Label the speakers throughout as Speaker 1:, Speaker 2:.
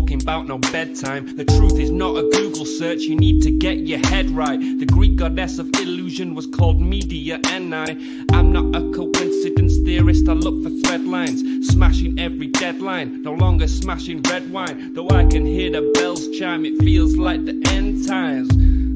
Speaker 1: talking about no bedtime. The truth is not a Google search, you need to get your head right. The Greek goddess of illusion was called Media, and I, I'm not a coincidence theorist, I look for thread lines, smashing every deadline. No longer smashing red wine, though I can hear the bells chime, it feels like the end times.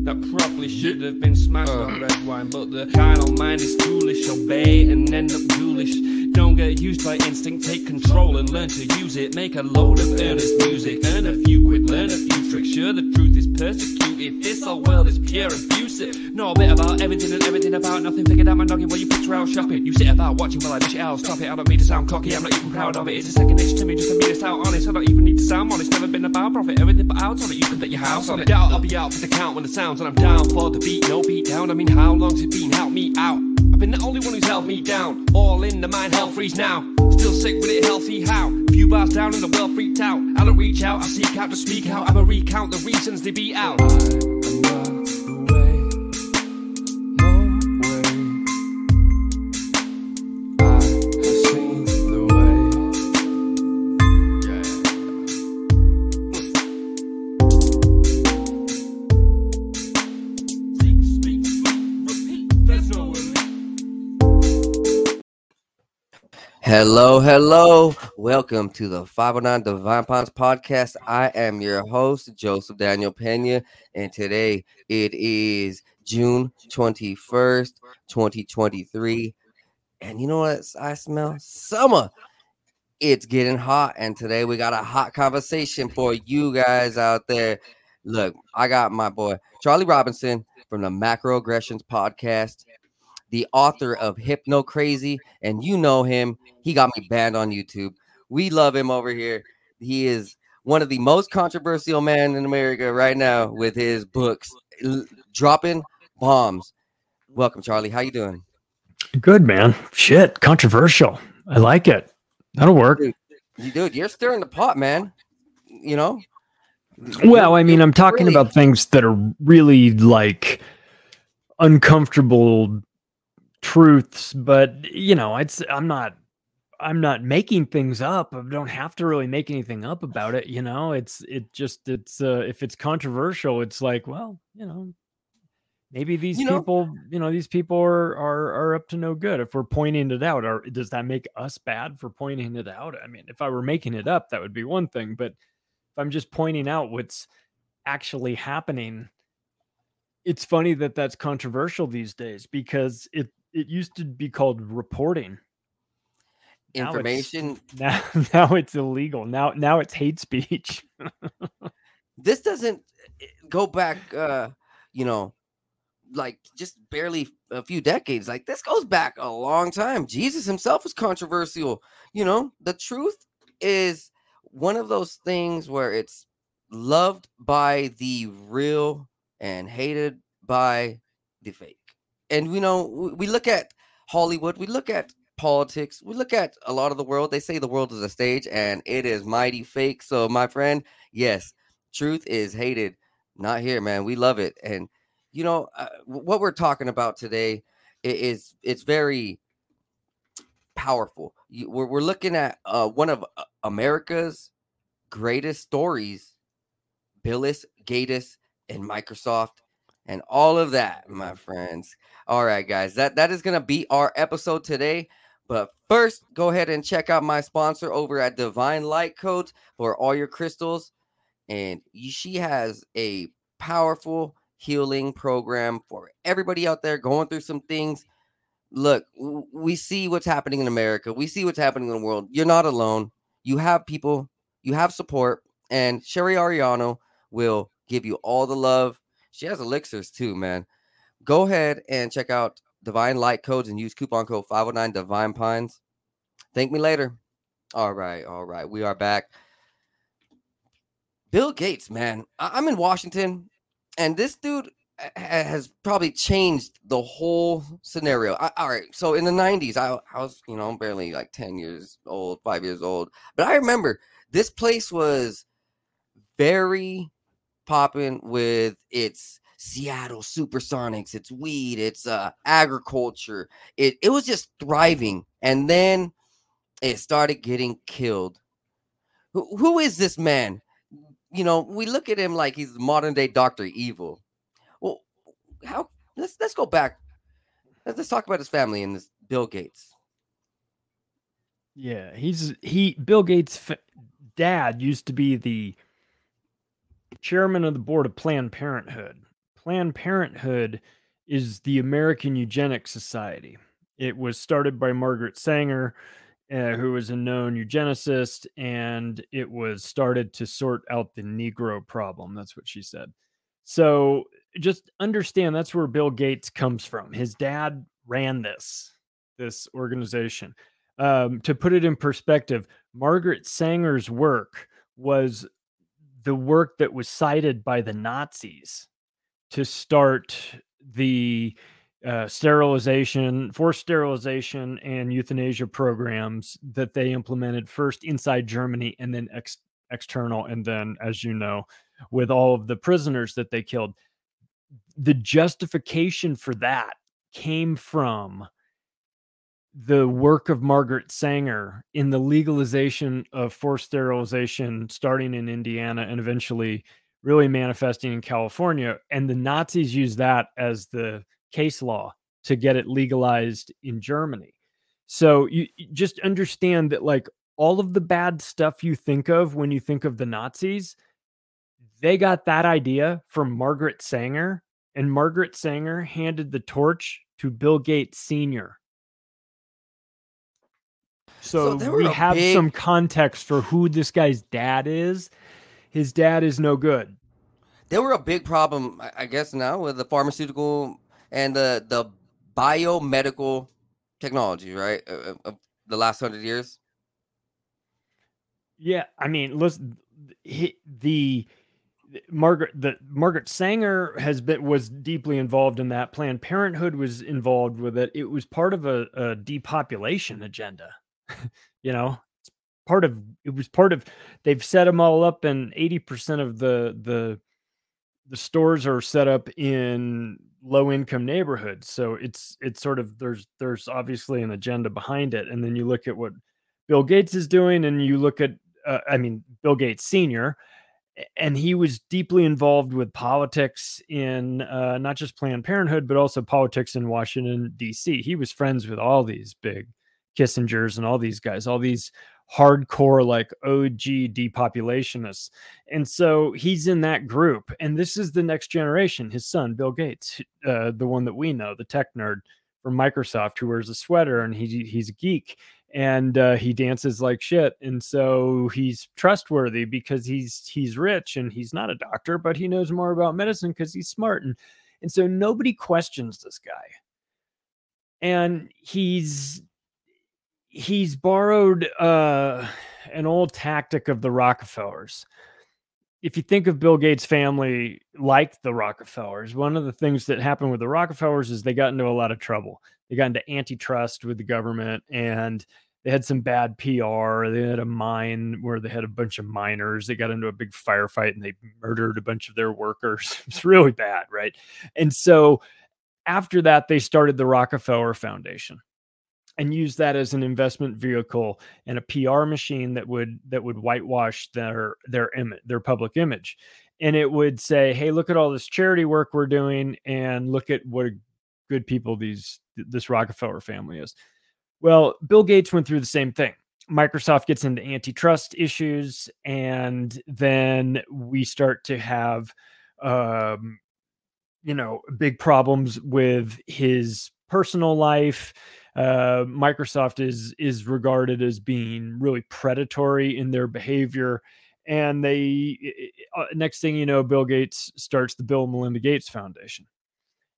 Speaker 1: That probably should have been smashed on red wine, but the carnal mind is foolish. Obey and end up ghoulish. Don't get used by instinct, take control and learn to use it. Make a load of earnest music, earn a few quid, learn a few tricks. Sure, the truth is persecuted. This whole world is pure abusive. Know a bit about everything and everything about nothing. Figured out my noggin while you picture out shopping. You sit about watching while I dish it out. Stop it, I don't mean to sound cocky, I'm not even proud of it. It's a second nature to me, just to me, it's out honest. I don't even need to sound honest, never been about profit. Everything but out on it, you can bet your house on it. Doubt I'll be out for the count when the sounds, and I'm down for the beat. No beat down, I mean, how long's it been? Help me out. Been the only one who's held me down. All in the mind, hell freeze now. Still sick with it, healthy how? Few bars down and the world freaked out. I don't reach out, I seek out to speak out. I'ma recount the reasons they beat out.
Speaker 2: Hello, hello. Welcome to the 509 Divine Pines podcast. I am your host, Joseph Daniel Pena, and today it is June 21st, 2023. And you know what I smell? Summer. It's getting hot, and today we got a hot conversation for you guys out there. Look, I got my boy Charlie Robinson from the Macroaggressions podcast the author of Hypnocracy, and you know him. He got me banned on YouTube. We love him over here. He is one of the most controversial men in America right now with his books l- dropping bombs. Welcome, Charlie. How you doing?
Speaker 3: Good man. Shit, controversial. I like it. That'll work.
Speaker 2: Dude, dude, you're stirring the pot, man. You know.
Speaker 3: Well, I mean, I'm talking
Speaker 2: really-
Speaker 3: about things that are really like uncomfortable truths, but you know, it's I'm not I'm not making things up. I don't have to really make anything up about it, you know. It's it just it's uh if it's controversial, it's like, well, you know, maybe these
Speaker 2: You know-
Speaker 3: people, you know, these people are are are up to no good if we're pointing it out. Or does that make us bad for pointing it out? I mean, if I were making it up, that would be one thing, but if I'm just pointing out what's actually happening, it's funny that that's controversial these days because it it used to be called reporting. Now it's-
Speaker 2: information.
Speaker 3: Now now it's illegal. Now now it's hate speech.
Speaker 2: This doesn't eh, go back. uh You know, like just barely a few decades. Like this goes back a long time. Jesus himself was controversial. You know, the truth is one of those things where it's loved by the real and hated by the fake. And we know we- look at Hollywood, we look at politics, we look at a lot of the world. They say the world is a stage and it is mighty fake. So, my friend, yes, truth is hated. Not here, man. We love it. And you know uh, what we're talking about today is it's very powerful. You, we're, we're looking at uh, one of uh, America's greatest stories, Billis, Gatus, and Microsoft, and all of that, my friends. All right, guys, that that is gonna be our episode today. But first, go ahead and check out my sponsor over at Divine Light Codes for all your crystals. And she has a powerful healing program for everybody out there going through some things. Look, we see what's happening in America. We see what's happening in the world. You're not alone. You have people, you have support, and Cheri Arellano will give you all the love. She has elixirs too, man. Go ahead and check out Divine Light Codes and use coupon code 509 Divine Pines. Thank me later. All right, all right. We are back. Bill Gates, man. I- I'm in Washington, and this dude ha- has probably changed the whole scenario. I, all right, so in the 90s, I, I was, you know, I'm barely like 10 years old, five years old, but I remember this place was very popping with its Seattle Supersonics, its weed, its uh, agriculture. It it was just thriving, and then it started getting killed. Who, who is this man? you know, we look at him like he's modern day Doctor Evil. Well, how? Let's let's go back. Let's, let's talk about his family and this Bill Gates.
Speaker 3: Yeah, he's he. Bill Gates' dad used to be the chairman of the board of Planned Parenthood. Planned Parenthood is the American Eugenics Society. It was started by Margaret Sanger, uh, who was a known eugenicist, and it was started to sort out the Negro problem. That's what she said. So just understand that's where Bill Gates comes from. His dad ran this this organization. Um, to put it in perspective, Margaret Sanger's work was the work that was cited by the Nazis to start the uh, sterilization, forced sterilization, and euthanasia programs that they implemented first inside Germany and then ex- external. And then, as you know, with all of the prisoners that they killed, the justification for that came from the work of Margaret Sanger in the legalization of forced sterilization, starting in Indiana and eventually really manifesting in California. And the Nazis used that as the case law to get it legalized in Germany. So you, just understand that, like, all of the bad stuff you think of when you think of the Nazis, they got that idea from Margaret Sanger, and Margaret Sanger handed the torch to Bill Gates Sr. So,
Speaker 2: So
Speaker 3: we have
Speaker 2: big-
Speaker 3: some context for who this guy's dad is. His dad is no good.
Speaker 2: They were a big problem, I- guess, now with the pharmaceutical and the the biomedical technology, right? Of the last hundred years.
Speaker 3: Yeah, I mean, listen, he, the the- Margaret the Margaret Sanger has been was deeply involved in that. Planned Parenthood was involved with it. It was part of a, a depopulation agenda. you know, it's part of it was part of. They've set them all up, and eighty percent of the the the stores are set up in low income neighborhoods. So it's it's sort of there's there's obviously an agenda behind it, and then you look at what Bill Gates is doing, and you look at uh, I mean Bill Gates Senior, and he was deeply involved with politics in uh, not just Planned Parenthood, but also politics in Washington D.C. He was friends with all these big Kissingers and all these guys, all these hardcore like OG depopulationists. And so he's in that group. And this is the next generation, his son, Bill Gates, uh, the one that we know, the tech nerd from Microsoft who wears a sweater and he, he's a geek and uh, he dances like shit. And so he's trustworthy because he's he's rich and he's not a doctor, but he knows more about medicine because he's smart. And and so nobody questions this guy. And he's he's borrowed uh, an old tactic of the Rockefellers. If you think of Bill Gates' family like the Rockefellers, one of the things that happened with the Rockefellers is they got into a lot of trouble. They got into antitrust with the government and they had some bad PR. They had a mine where they had a bunch of miners. They got into a big firefight and they murdered a bunch of their workers. It's really bad, right? And so after that, they started the Rockefeller Foundation and use that as an investment vehicle and a PR machine that would that would whitewash their their image, their public image. And it would say, "Hey, look at all this charity work we're doing and look at what good people these this Rockefeller family is." Well, Bill Gates went through the same thing. Microsoft gets into antitrust issues and then we start to have um you know, big problems with his personal life uh, Microsoft is is regarded as being really predatory in their behavior, and they uh, next thing you know, Bill Gates starts the Bill and Melinda Gates Foundation,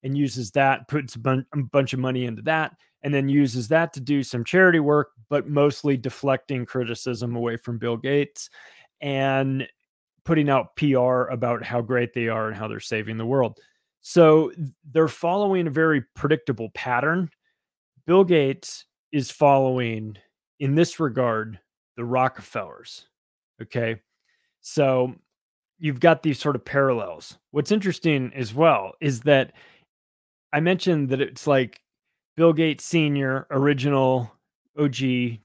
Speaker 3: and uses that, puts a, bun- a bunch of money into that, and then uses that to do some charity work, but mostly deflecting criticism away from Bill Gates, and putting out PR about how great they are and how they're saving the world. So they're following a very predictable pattern Bill Gates is following, in this regard, the Rockefellers. Okay. So you've got these sort of parallels. What's interesting as well is that I mentioned that it's like Bill Gates Sr., original OG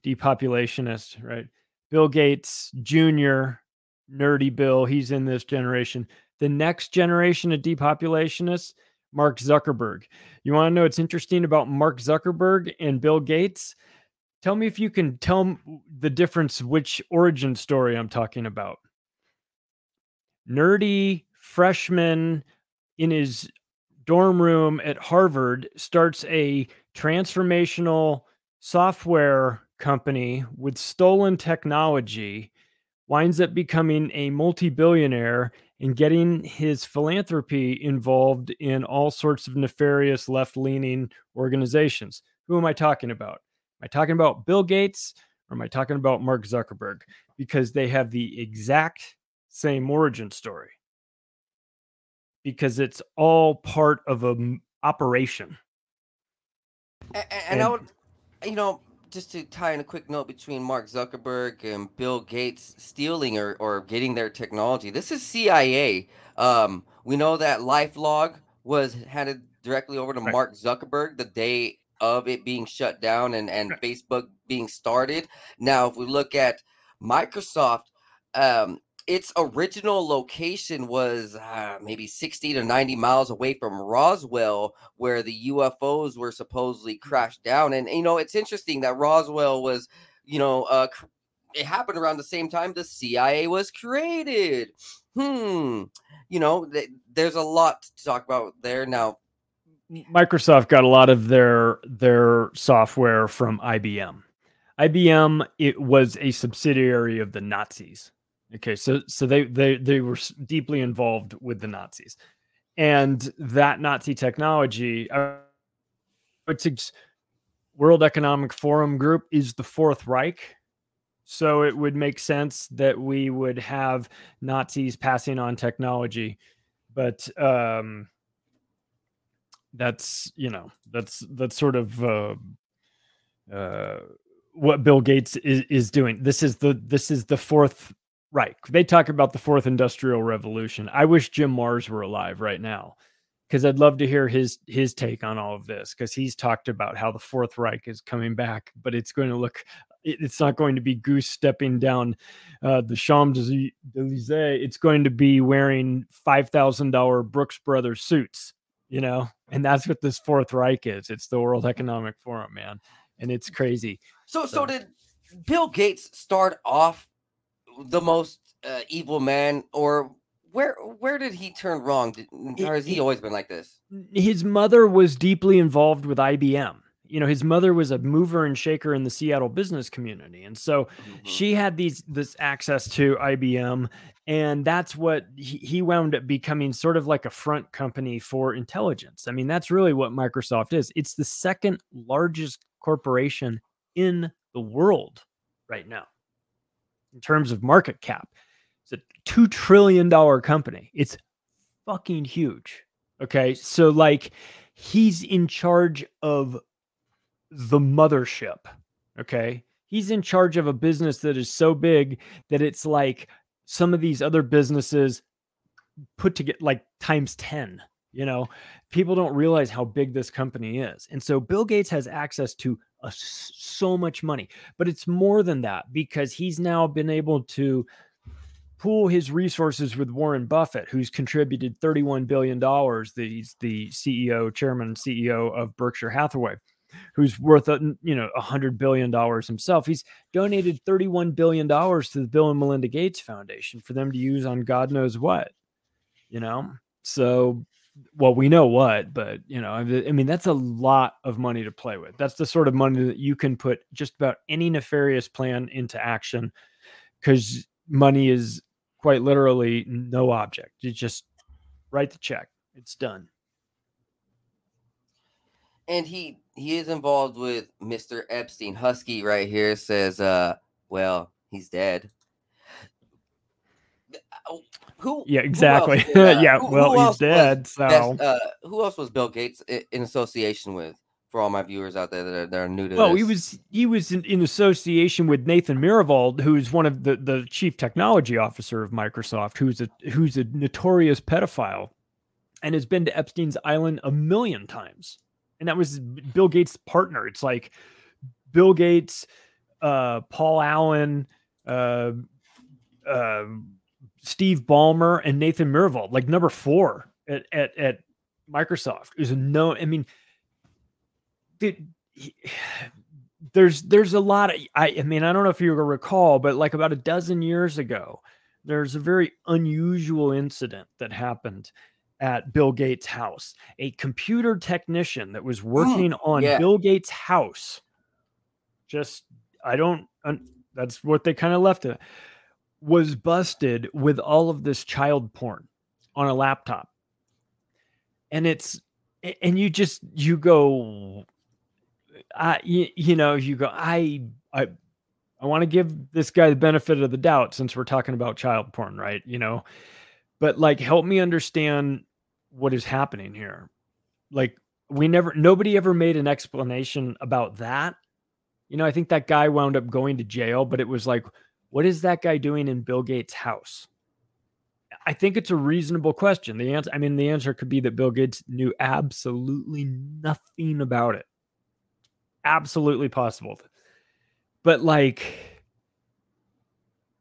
Speaker 3: depopulationist, right? Bill Gates Jr., nerdy Bill. He's in this generation. The next generation of depopulationists, Mark Zuckerberg. You want to know what's interesting about Mark Zuckerberg and Bill Gates? Tell me if you can tell the difference which origin story I'm talking about. Nerdy freshman in his dorm room at Harvard starts a transformational software company with stolen technology, winds up becoming a multi billionaire and getting his philanthropy involved in all sorts of nefarious left leaning organizations. Who am I talking about? Am I talking about Bill Gates or am I talking about Mark Zuckerberg? Because they have the exact same origin story. Because it's all part of an operation.
Speaker 2: And, and I would, you know, just to tie in a quick note between Mark Zuckerberg and Bill Gates stealing or, or getting their technology. This is CIA. Um, we know that LifeLog was handed directly over to right. Mark Zuckerberg the day of it being shut down and, and right. Facebook being started. Now, if we look at Microsoft, um, its original location was uh, maybe 60 to 90 miles away from Roswell, where the UFOs were supposedly mm. crashed down. And, you know, it's interesting that Roswell was, you know, uh, it happened around the same time the CIA was created. Hmm. You know, th- there's a lot to talk about there. Now,
Speaker 3: Microsoft got a lot of their their software from IBM. IBM it was a subsidiary of the Nazis. Okay, so so they they they were deeply involved with the Nazis, and that Nazi technology. Say World Economic Forum group is the Fourth Reich, so it would make sense that we would have Nazis passing on technology, but um, that's you know that's that's sort of uh, uh, what Bill Gates is, is doing. This is the this is the fourth Right. They talk about the fourth industrial revolution. I wish Jim Marrs were alive right now because I'd love to hear his his take on all of this because he's talked about how the Fourth Reich is coming back, but it's going to look it's not going to be Goose stepping down uh, the Champs Elysees. It's going to be wearing five thousand dollar Brooks Brothers suits, you know, and that's what this Fourth Reich is. It's the World Economic Forum, man, and it's crazy.
Speaker 2: So, so, so did Bill Gates start off the most uh, evil man, or where where did he turn wrong? Did, or has he always been like this?
Speaker 3: His mother was deeply involved with IBM. You know, his mother was a mover and shaker in the Seattle business community, and so mm-hmm. she had these this access to IBM, and that's what he, he wound up becoming sort of like a front company for intelligence. I mean, that's really what Microsoft is. It's the second largest corporation in the world right now in terms of market cap. It's a $2 trillion company. It's fucking huge. Okay. So, like, he's in charge of the mothership. Okay. He's in charge of a business that is so big that it's like some of these other businesses put to get like times 10. You know, people don't realize how big this company is. And so Bill Gates has access to a, so much money. But it's more than that because he's now been able to pool his resources with Warren Buffett, who's contributed $31 billion. He's the CEO, chairman, CEO of Berkshire Hathaway, who's worth, you know, $100 billion himself. He's donated $31 billion to the Bill and Melinda Gates Foundation for them to use on God knows what, you know? So well, we know what, but you know, I mean, that's a lot of money to play with. That's the sort of money that you can put just about any nefarious plan into action because money is quite literally no object. You just write the check, it's done.
Speaker 2: And he he is involved with Mr. Epstein. Husky right here says, uh, well, he's dead who?
Speaker 3: Yeah, exactly. Who uh, yeah, who, well, who he's dead. So,
Speaker 2: uh, who else was Bill Gates in association with? For all my viewers out there that are, that are new to this?
Speaker 3: well,
Speaker 2: this.
Speaker 3: he was he was in, in, association with Nathan Myhrvold, who's one of the the chief technology officer of Microsoft, who's a who's a notorious pedophile, and has been to Epstein's island a million times. And that was Bill Gates' partner. It's like Bill Gates, uh, Paul Allen, uh, uh, Steve Ballmer and Nathan Myhrvold, like number four at at, at Microsoft, is a no. I mean, dude, he, there's there's a lot of I, I mean I don't know if you recall, but like about a dozen years ago, there's a very unusual incident that happened at Bill Gates' house. A computer technician that was oh, working on
Speaker 2: yeah.
Speaker 3: Bill Gates' house. Just I don't. that's what they kind of left it. Was busted with all of this child porn on a laptop, and it's and you just you go, I you, know you go I I I want to give this guy the benefit of the doubt since we're talking about child porn, right? You know, but like help me understand what is happening here. Like we never nobody ever made an explanation about that. You know, I think that guy wound up going to jail, but it was like, what is that guy doing in Bill Gates' house? I think it's a reasonable question. The answer, I mean, the answer could be that Bill Gates knew absolutely nothing about it. Absolutely possible. But like,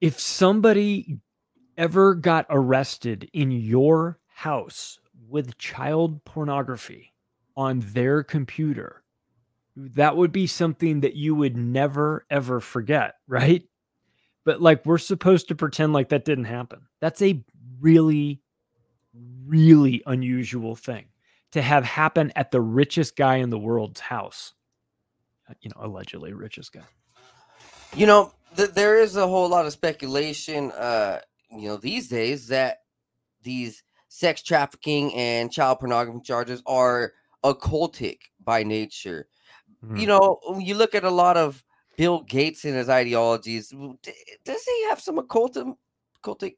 Speaker 3: if somebody ever got arrested in your house with child pornography on their computer, that would be something that you would never ever forget, right? But like we're supposed to pretend like that didn't happen. That's a really really unusual thing to have happen at the richest guy in the world's house. Uh, You know, allegedly richest guy.
Speaker 2: You know, th- there is a whole lot of speculation, uh, you know, these days that these sex trafficking and child pornography charges are occultic by nature.
Speaker 3: Hmm.
Speaker 2: You know, you look at a lot of Bill Gates and his ideologies, does he have some occultum, occultic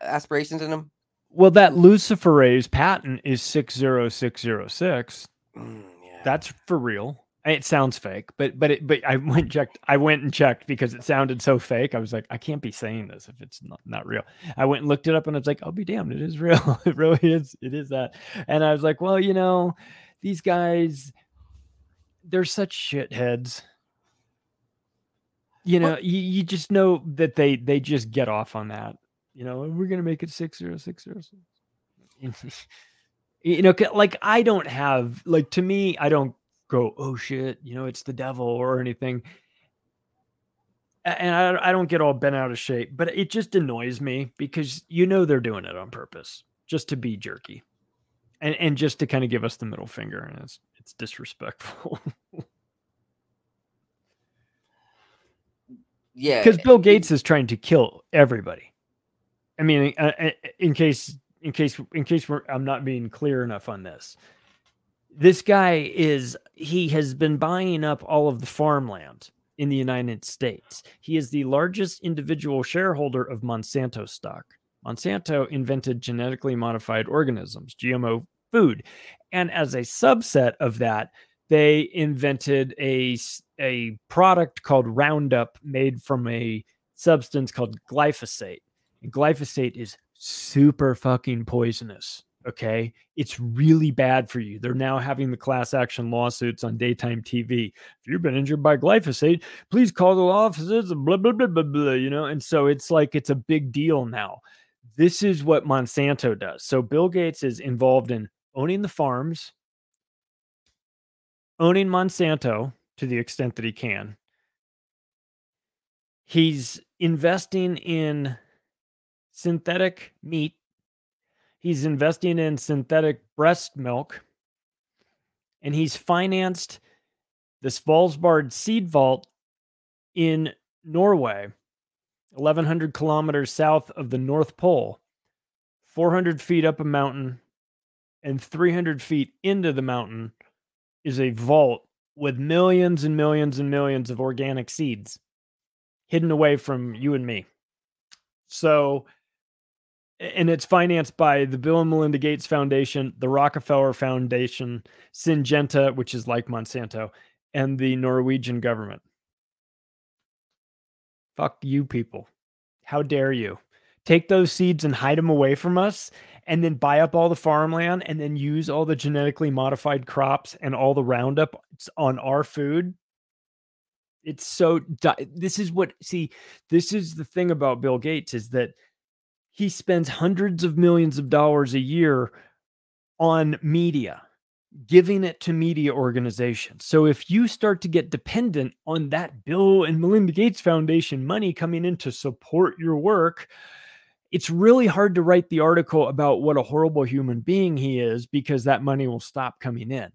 Speaker 2: aspirations in him?
Speaker 3: Well, that luciferase patent is 60606.
Speaker 2: Mm, yeah.
Speaker 3: That's for real. It sounds fake, but but it, but I went and checked. I went and checked because it sounded so fake. I was like, I can't be saying this if it's not, not real. I went and looked it up, and I was like, I'll be damned, it is real. it really is. It is that. And I was like, well, you know, these guys, they're such shitheads. You know, you, you just know that they they just get off on that. You know, we're gonna make it six zero six zero six. you know, like I don't have like to me, I don't go, oh shit, you know, it's the devil or anything. And I, I don't get all bent out of shape, but it just annoys me because you know they're doing it on purpose, just to be jerky, and and just to kind of give us the middle finger, and it's it's disrespectful.
Speaker 2: yeah.
Speaker 3: because Bill Gates is trying to kill everybody. I mean, uh, uh, in case, in case, in case we're, I'm not being clear enough on this, this guy is he has been buying up all of the farmland in the United States. He is the largest individual shareholder of Monsanto stock. Monsanto invented genetically modified organisms, GMO food, and as a subset of that, they invented a a product called Roundup made from a substance called glyphosate. And glyphosate is super fucking poisonous. Okay. It's really bad for you. They're now having the class action lawsuits on daytime TV. If you've been injured by glyphosate, please call the law offices, blah, blah, blah, blah, blah, you know? And so it's like it's a big deal now. This is what Monsanto does. So Bill Gates is involved in owning the farms, owning Monsanto to the extent that he can. He's investing in synthetic meat. He's investing in synthetic breast milk. And he's financed the Svalbard seed vault in Norway, 1,100 kilometers south of the North Pole, 400 feet up a mountain, and 300 feet into the mountain is a vault with millions and millions and millions of organic seeds hidden away from you and me. So, and it's financed by the Bill and Melinda Gates Foundation, the Rockefeller Foundation, Syngenta, which is like Monsanto, and the Norwegian government. Fuck you people. How dare you? Take those seeds and hide them away from us and then buy up all the farmland and then use all the genetically modified crops and all the roundup on our food. It's so this is what see this is the thing about Bill Gates is that he spends hundreds of millions of dollars a year on media, giving it to media organizations. So if you start to get dependent on that Bill and Melinda Gates Foundation money coming in to support your work, it's really hard to write the article about what a horrible human being he is because that money will stop coming in.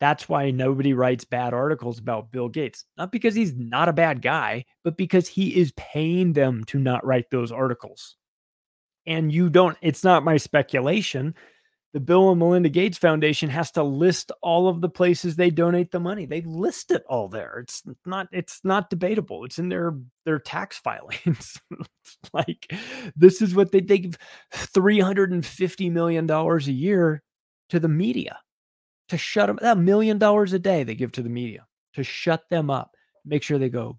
Speaker 3: That's why nobody writes bad articles about Bill Gates. Not because he's not a bad guy, but because he is paying them to not write those articles. And you don't, it's not my speculation the Bill and Melinda Gates Foundation has to list all of the places they donate the money. They list it all there. It's not it's not debatable. It's in their their tax filings. like this is what they, they give 350 million dollars a year to the media to shut them that million dollars a day they give to the media to shut them up. Make sure they go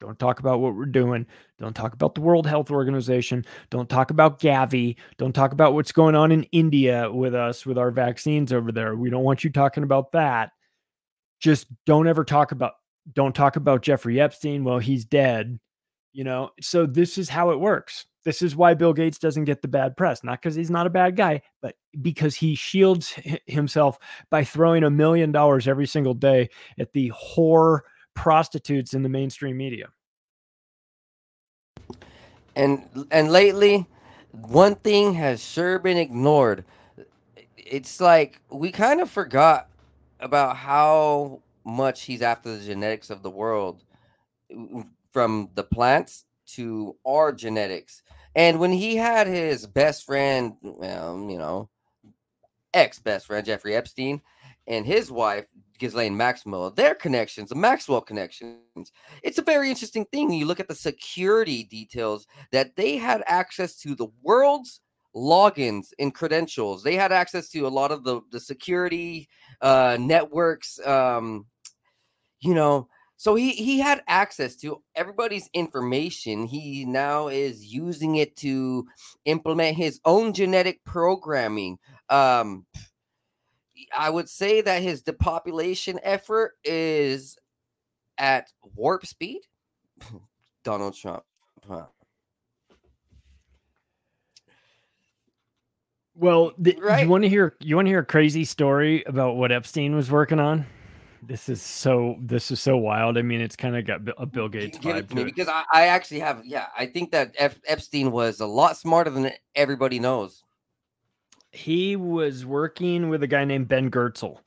Speaker 3: don't talk about what we're doing. Don't talk about the World Health Organization. Don't talk about Gavi. Don't talk about what's going on in India with us with our vaccines over there. We don't want you talking about that. Just don't ever talk about don't talk about Jeffrey Epstein. Well, he's dead. You know, so this is how it works. This is why Bill Gates doesn't get the bad press, not because he's not a bad guy, but because he shields himself by throwing a million dollars every single day at the whore prostitutes in the mainstream media.
Speaker 2: And and lately, one thing has sure been ignored. It's like we kind of forgot about how much he's after the genetics of the world from the plants to our genetics. And when he had his best friend, um, you know, ex best friend, Jeffrey Epstein, and his wife Ghislaine Maxwell, their connections, the Maxwell connections. It's a very interesting thing. You look at the security details that they had access to the world's logins and credentials. They had access to a lot of the the security uh, networks. Um, you know, so he he had access to everybody's information. He now is using it to implement his own genetic programming. Um, I would say that his depopulation effort is at warp speed. Donald Trump. Huh.
Speaker 3: Well, th- right? you want to hear you want to hear a crazy story about what Epstein was working on? This is so this is so wild. I mean, it's kind of got a Bill Gates vibe to
Speaker 2: me because I, I actually have yeah. I think that F- Epstein was a lot smarter than everybody knows
Speaker 3: he was working with a guy named Ben Goertzel.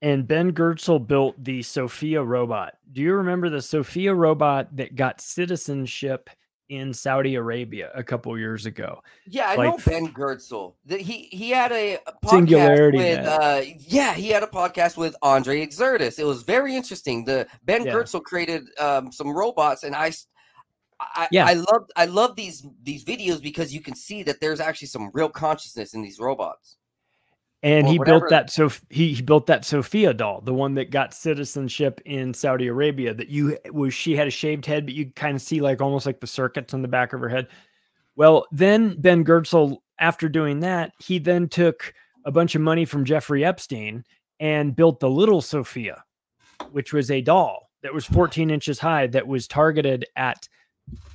Speaker 3: And Ben Goertzel built the Sophia robot. Do you remember the Sophia robot that got citizenship in Saudi Arabia a couple years ago?
Speaker 2: Yeah, I like, know Ben Goertzel. He he had a, podcast
Speaker 3: Singularity
Speaker 2: with uh, yeah, he had a podcast with Andre Exertus. It was very interesting. The Ben yeah. Goertzel created um, some robots, and I I, yeah. I love I love these these videos because you can see that there's actually some real consciousness in these robots.
Speaker 3: And he built that so he, he built that Sophia doll, the one that got citizenship in Saudi Arabia. That you was she had a shaved head, but you kind of see like almost like the circuits on the back of her head. Well, then Ben Goertzel, after doing that, he then took a bunch of money from Jeffrey Epstein and built the little Sophia, which was a doll that was 14 inches high that was targeted at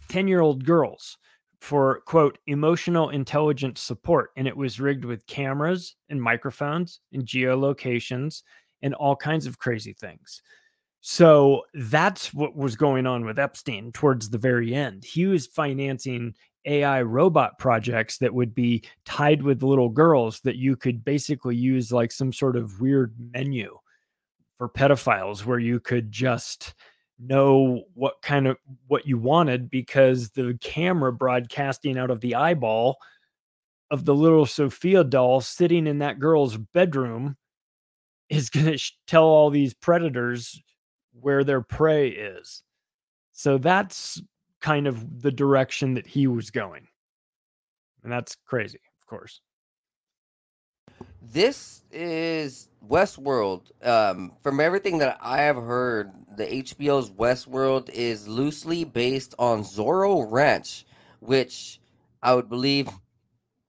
Speaker 3: 10 year old girls for quote emotional intelligence support and it was rigged with cameras and microphones and geolocations and all kinds of crazy things. So that's what was going on with epstein towards the very end. He was financing ai robot projects that would be tied with little girls that you could basically use like some sort of weird menu for pedophiles where you could just know what kind of what you wanted because the camera broadcasting out of the eyeball of the little Sophia doll sitting in that girl's bedroom is going to sh- tell all these predators where their prey is. So that's kind of the direction that he was going. And that's crazy, of course.
Speaker 2: This is Westworld. Um, from everything that I have heard, the HBO's Westworld is loosely based on Zorro Ranch, which I would believe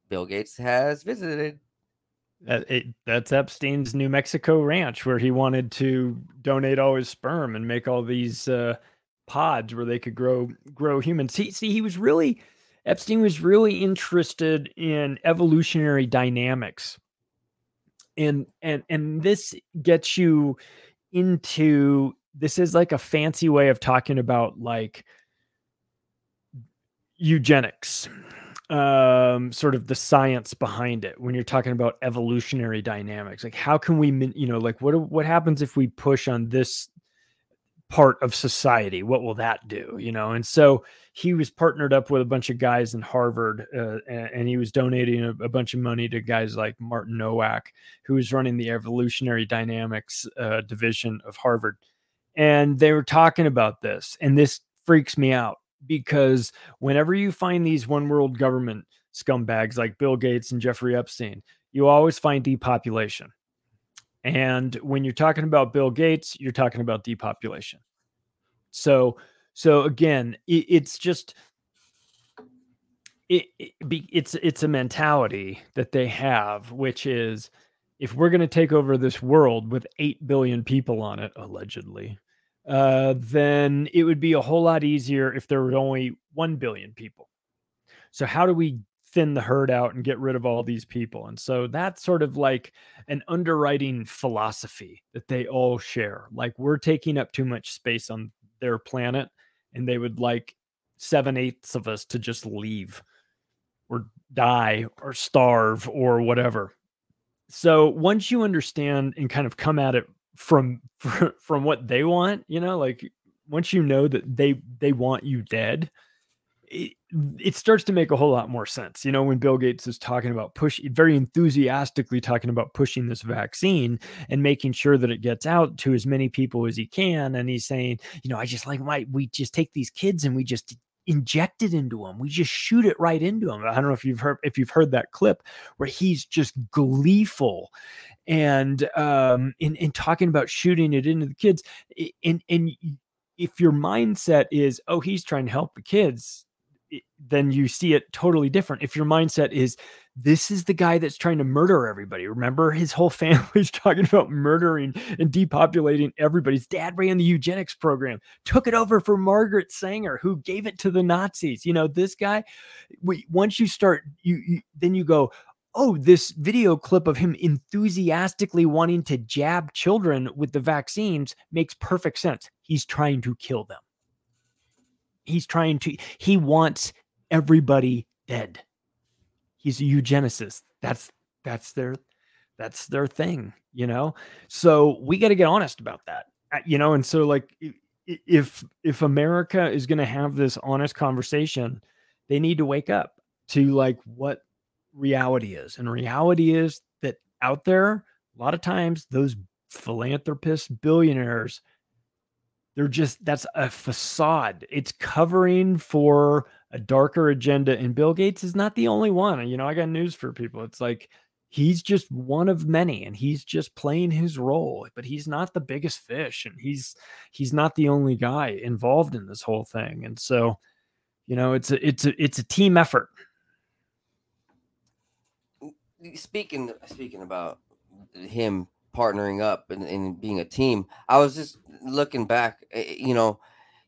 Speaker 2: Bill Gates has visited.
Speaker 3: That it, that's Epstein's New Mexico ranch where he wanted to donate all his sperm and make all these uh, pods where they could grow grow humans. See, see, he was really Epstein was really interested in evolutionary dynamics. And and and this gets you into this is like a fancy way of talking about like eugenics um sort of the science behind it when you're talking about evolutionary dynamics. Like how can we you know like what what happens if we push on this part of society what will that do you know and so he was partnered up with a bunch of guys in harvard uh, and, and, he was donating a, a, bunch of money to guys like martin nowak who was running the evolutionary dynamics uh, division of harvard and they were talking about this and this freaks me out because whenever you find these one world government scumbags like Bill Gates and Jeffrey Epstein, you always find depopulation. And when you're talking about Bill Gates, you're talking about depopulation. So, so again, it, it's just it, it it's it's a mentality that they have, which is if we're going to take over this world with 8 billion people on it allegedly uh, then it would be a whole lot easier if there were only 1 billion people. So, how do we thin the herd out and get rid of all these people? And so that's sort of like an underwriting philosophy that they all share. Like, we're taking up too much space on their planet, and they would like seven eighths of us to just leave or die or starve or whatever. So, once you understand and kind of come at it from from what they want you know like once you know that they they want you dead it, it starts to make a whole lot more sense you know when bill gates is talking about push very enthusiastically talking about pushing this vaccine and making sure that it gets out to as many people as he can and he's saying you know i just like why we just take these kids and we just inject it into them. We just shoot it right into them. I don't know if you've heard if you've heard that clip where he's just gleeful and um in, in talking about shooting it into the kids and and if your mindset is oh he's trying to help the kids then you see it totally different if your mindset is this is the guy that's trying to murder everybody remember his whole family's talking about murdering and depopulating everybody's dad ran the eugenics program took it over for margaret sanger who gave it to the nazis you know this guy we, once you start you, you then you go oh, this video clip of him enthusiastically wanting to jab children with the vaccines makes perfect sense. He's trying to kill them. He's trying to, he wants everybody dead. He's a eugenicist. That's, that's their, that's their thing, you know? So we got to get honest about that, uh, you know? And so, like, if, if America is going to have this honest conversation, they need to wake up to like what reality is. And reality is that out there, a lot of times, those philanthropists, billionaires, they're just that's a facade. It's covering for a darker agenda. And Bill Gates is not the only one. You know, I got news for people. It's like he's just one of many and he's just playing his role, but he's not the biggest fish and he's he's not the only guy involved in this whole thing. And so, you know, it's a it's a it's a team effort
Speaker 2: speaking speaking about him partnering up and, and being a team, I was just looking back. Eh, eh, you know,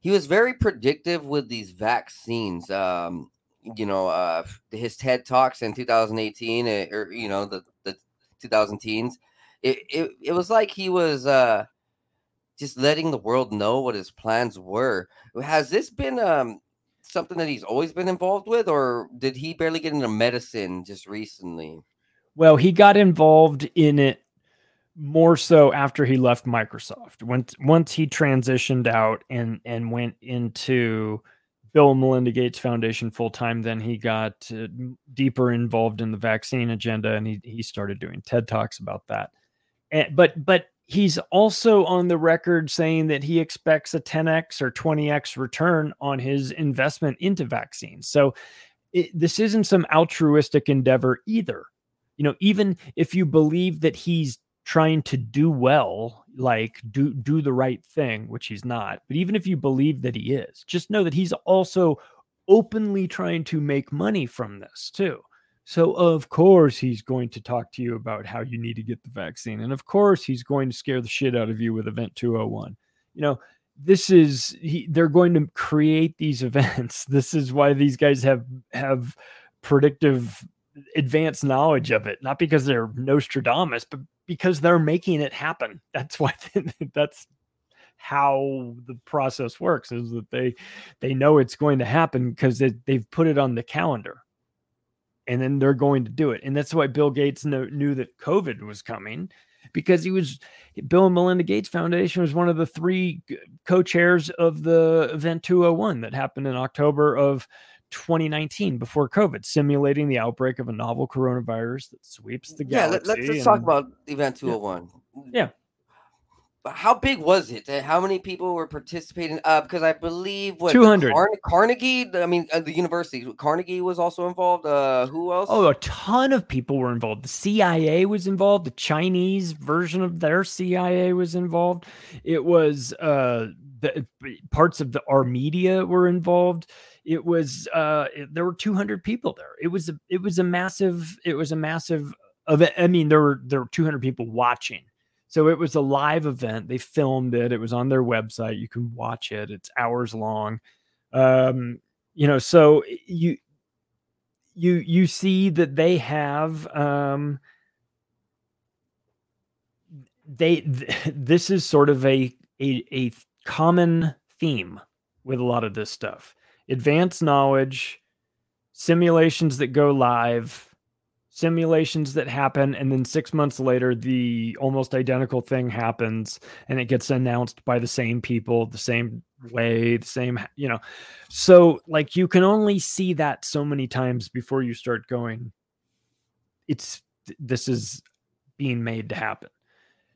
Speaker 2: he was very predictive with these vaccines. Um, you know, uh, his TED talks in 2018, eh, or you know, the the 2000 teens. It, it, it was like he was uh, just letting the world know what his plans were. Has this been um, something that he's always been involved with, or did he barely get into medicine just recently?
Speaker 3: Well, he got involved in it more so after he left Microsoft. Once once he transitioned out and and went into Bill and Melinda Gates Foundation full time, then he got uh, deeper involved in the vaccine agenda, and he he started doing TED talks about that. And, but but he's also on the record saying that he expects a 10x or 20x return on his investment into vaccines. So it, this isn't some altruistic endeavor either you know, even if you believe that he's trying to do well, like do do the right thing, which he's not, but even if you believe that he is, just know that he's also openly trying to make money from this too. So of course he's going to talk to you about how you need to get the vaccine and of course he's going to scare the shit out of you with event 201. You know, this is he, they're going to create these events. This is why these guys have have predictive advanced knowledge of it, not because they're Nostradamus, but because they're making it happen. That's why that's how the process works is that they they know it's going to happen because they, they've put it on the calendar and then they're going to do it and that's why bill gates know, knew that covid was coming because he was bill and melinda gates foundation was one of the three co-chairs of the event 201 that happened in october of 2019 before COVID, simulating the outbreak of a novel coronavirus that sweeps the galaxy.
Speaker 2: Yeah, let, us let's talk about Event 201.
Speaker 3: Yeah.
Speaker 2: How big was it? How many people were participating? Uh, because I believe what
Speaker 3: 200
Speaker 2: Carne- Carnegie. I mean, uh, the university Carnegie was also involved. Uh, who else?
Speaker 3: Oh, a ton of people were involved. The CIA was involved. The Chinese version of their CIA was involved. It was uh, the parts of the our media were involved it was uh there were 200 people there. It was a it was a massive it was a massive event i mean there were there were 200 people watching. So it was a live event. They filmed it. It was on their website. You can watch it. It's hours long. Um you know so you you you see that they have um they th- this is sort of a a, a common theme with a lot of this stuff advanced knowledge, simulations that go live, simulations that happen, and then six months later, the almost identical thing happens and it gets announced by the same people, the same way, the same, you know. So, like, you can only see that so many times before you start going, it's this is being made to happen.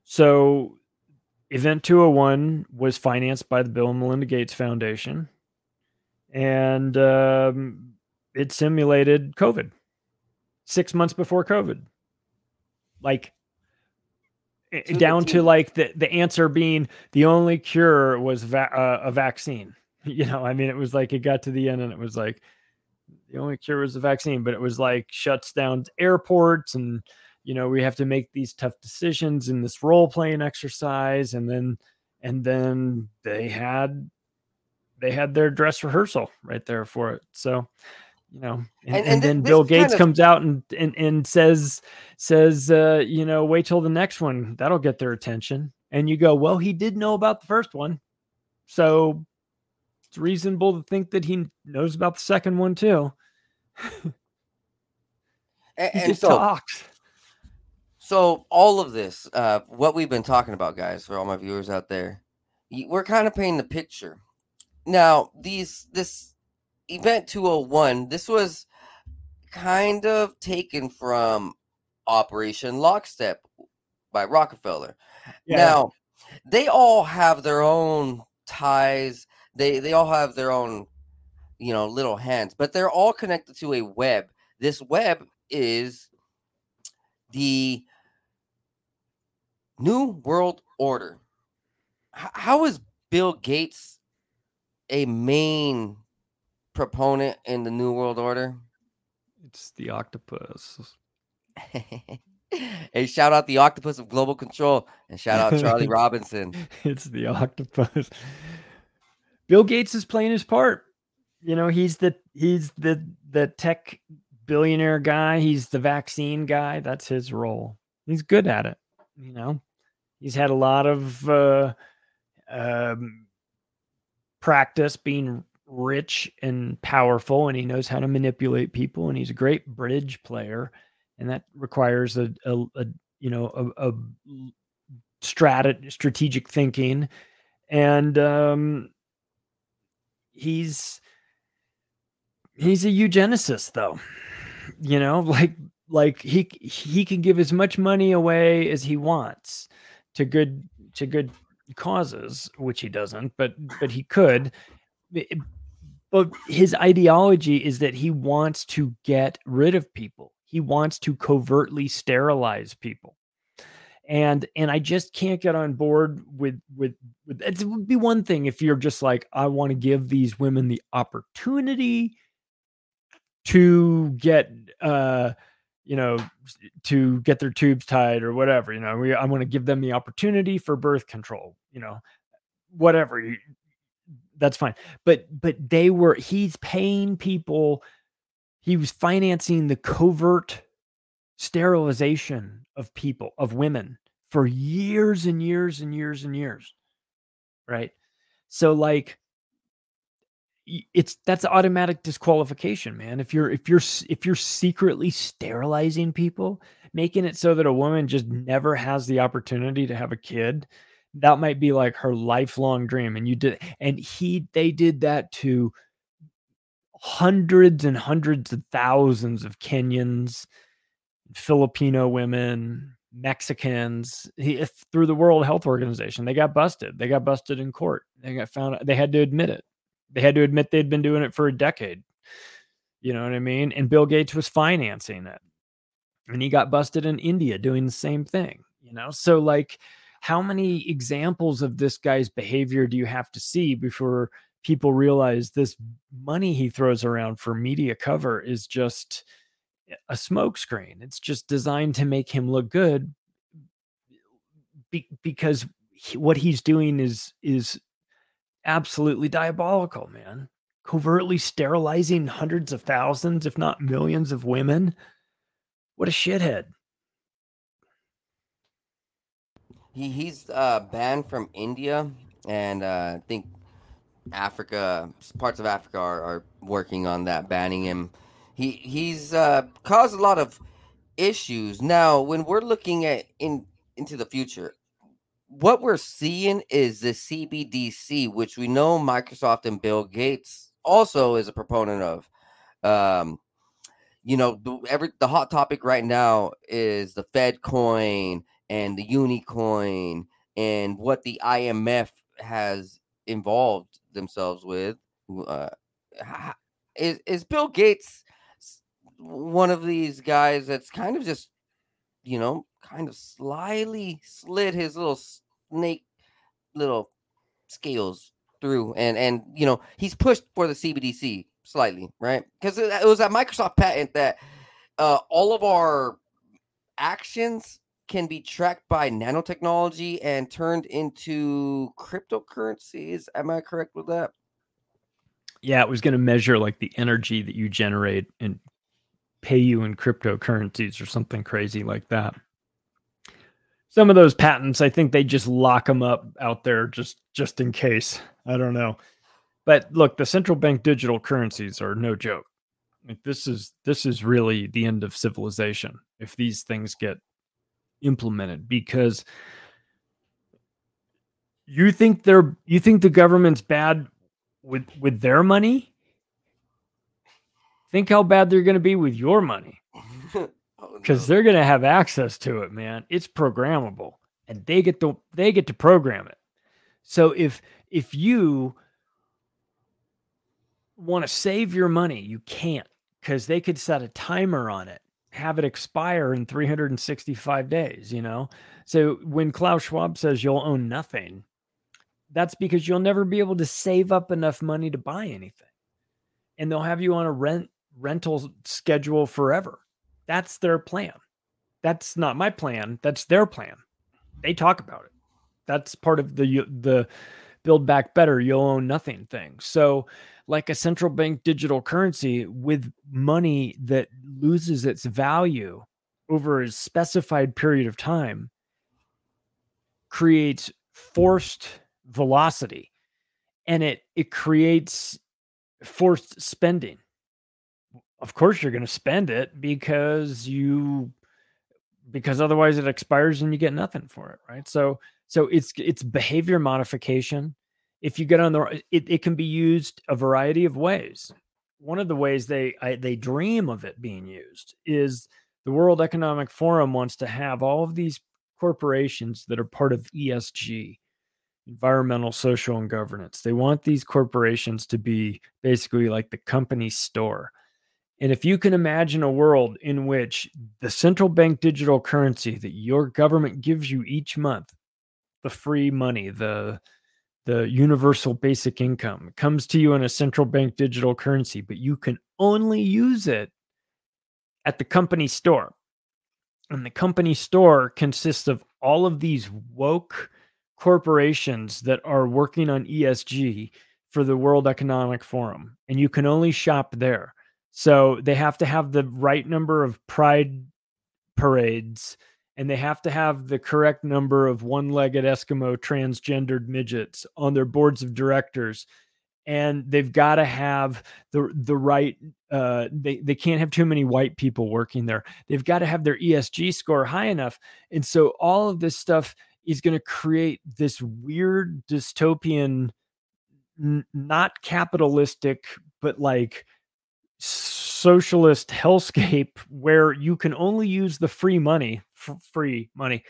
Speaker 3: So, Event 201 was financed by the Bill and Melinda Gates Foundation and um, it simulated COVID six months before COVID. Like to down to like the, the answer being the only cure was va- uh, a vaccine. You know, I mean, it was like it got to the end and it was like the only cure was the vaccine, but it was like shuts down airports and you know we have to make these tough decisions in this role playing exercise and then and then they had they had their dress rehearsal right there for it. So, you know, and, and, and, then Bill Gates of... comes out and, and and says says uh, you know, wait till the next one. That'll get their attention. And you go, well, he did know about the first one. So it's reasonable to think that he knows about the second one too.
Speaker 2: and, and so, talks. So all of this, uh, what we've been talking about, guys, for all my viewers out there, we're kind of painting the picture now, these this event 201, this was kind of taken from Operation Lockstep by Rockefeller. Yeah. Now, they all have their own ties. They they all have their own, you know, little hands, but they're all connected to a web. This web is the New World Order. H- how is Bill Gates a main proponent in the New World Order?
Speaker 3: It's the octopus.
Speaker 2: hey, shout out the octopus of global control and shout out Charlie Robinson.
Speaker 3: It's the octopus. Bill Gates is playing his part. You know, he's the he's the the tech billionaire guy, he's the vaccine guy. That's his role. He's good at it. You know, he's had a lot of uh um practice being rich and powerful and he knows how to manipulate people and he's a great bridge player. And that requires a, a, a you know a, a strat- strategic thinking. And um he's he's a eugenicist though. You know like like he he can give as much money away as he wants to good to good causes, which he doesn't, but but he could. But his ideology is that he wants to get rid of people. He wants to covertly sterilize people. And and I just can't get on board with with, with it would be one thing if you're just like I want to give these women the opportunity to get uh you know, to get their tubes tied or whatever. You know, we, I want to give them the opportunity for birth control. You know, whatever. That's fine. But but they were he's paying people. He was financing the covert sterilization of people of women for years and years and years and years. Right? So like it's that's automatic disqualification, man. If you're if you're if you're secretly sterilizing people, making it so that a woman just never has the opportunity to have a kid, that might be like her lifelong dream. And you did and he they did that to hundreds and hundreds of thousands of Kenyans, Filipino women, Mexicans he, through the World Health Organization. They got busted. They got busted in court. They got found. They had to admit it. They had to admit they'd been doing it for a decade. You know what I mean? And Bill Gates was financing it. And he got busted in India doing the same thing. You know, so like, how many examples of this guy's behavior do you have to see before people realize this money he throws around for media cover is just a smokescreen. It's just designed to make him look good be, because he, what he's doing is is absolutely diabolical, man. Covertly sterilizing hundreds of thousands, if not millions of women. What a shithead.
Speaker 2: He he's uh, banned from India, and uh, I think Africa, parts of Africa are, are working on that, banning him. He he's uh, caused a lot of issues. Now, when we're looking at in into the future, what we're seeing is the CBDC, which we know Microsoft and Bill Gates also is a proponent of. Um, you know, the, every the hot topic right now is the Fed coin and the Unicoin and what the IMF has involved themselves with. Uh, is is Bill Gates one of these guys that's kind of just, you know, kind of slyly slid his little snake little scales through and and you know he's pushed for the CBDC slightly right because it, it was a Microsoft patent that uh, all of our actions can be tracked by nanotechnology and turned into cryptocurrencies. Am I correct with that?
Speaker 3: Yeah, it was going to measure like the energy that you generate and pay you in cryptocurrencies or something crazy like that. Some of those patents, I think they just lock them up out there just just in case. I don't know. But look, the central bank digital currencies are no joke. Like this is this is really the end of civilization if these things get implemented because you think they're you think the government's bad with with their money think how bad they're going to be with your money because
Speaker 2: no.
Speaker 3: they're going to have access to it man. It's programmable and they get the they get to program it. So if if you want to save your money you can't because they could set a timer on it have it expire in 365 days you know? So when klaus schwab says you'll own nothing that's because you'll never be able to save up enough money to buy anything. And they'll have you on a rent rental schedule forever that's their plan. That's not my plan. That's their plan. They talk about it. That's part of the the build back better you'll own nothing thing. So like a central bank digital currency with money that loses its value over a specified period of time creates forced velocity and it it creates forced spending of course you're going to spend it because you because otherwise it expires and you get nothing for it right? So so it's it's behavior modification. If you get on the it, it can be used a variety of ways. One of the ways they I, they dream of it being used is the world economic forum wants to have all of these corporations that are part of esg environmental social and governance. They want these corporations to be basically like the company store and if you can imagine a world in which the central bank digital currency that your government gives you each month, the free money, the the universal basic income comes to you in a central bank digital currency, but you can only use it at the company store. And the company store consists of all of these woke corporations that are working on ESG for the World Economic Forum, and you can only shop there. So they have to have the right number of pride parades and they have to have the correct number of one-legged Eskimo transgendered midgets on their boards of directors and they've got to have the the right uh, they they can't have too many white people working there. They've got to have their ESG score high enough. And so all of this stuff is going to create this weird dystopian n- not capitalistic but like socialist hellscape where you can only use the free money f- free money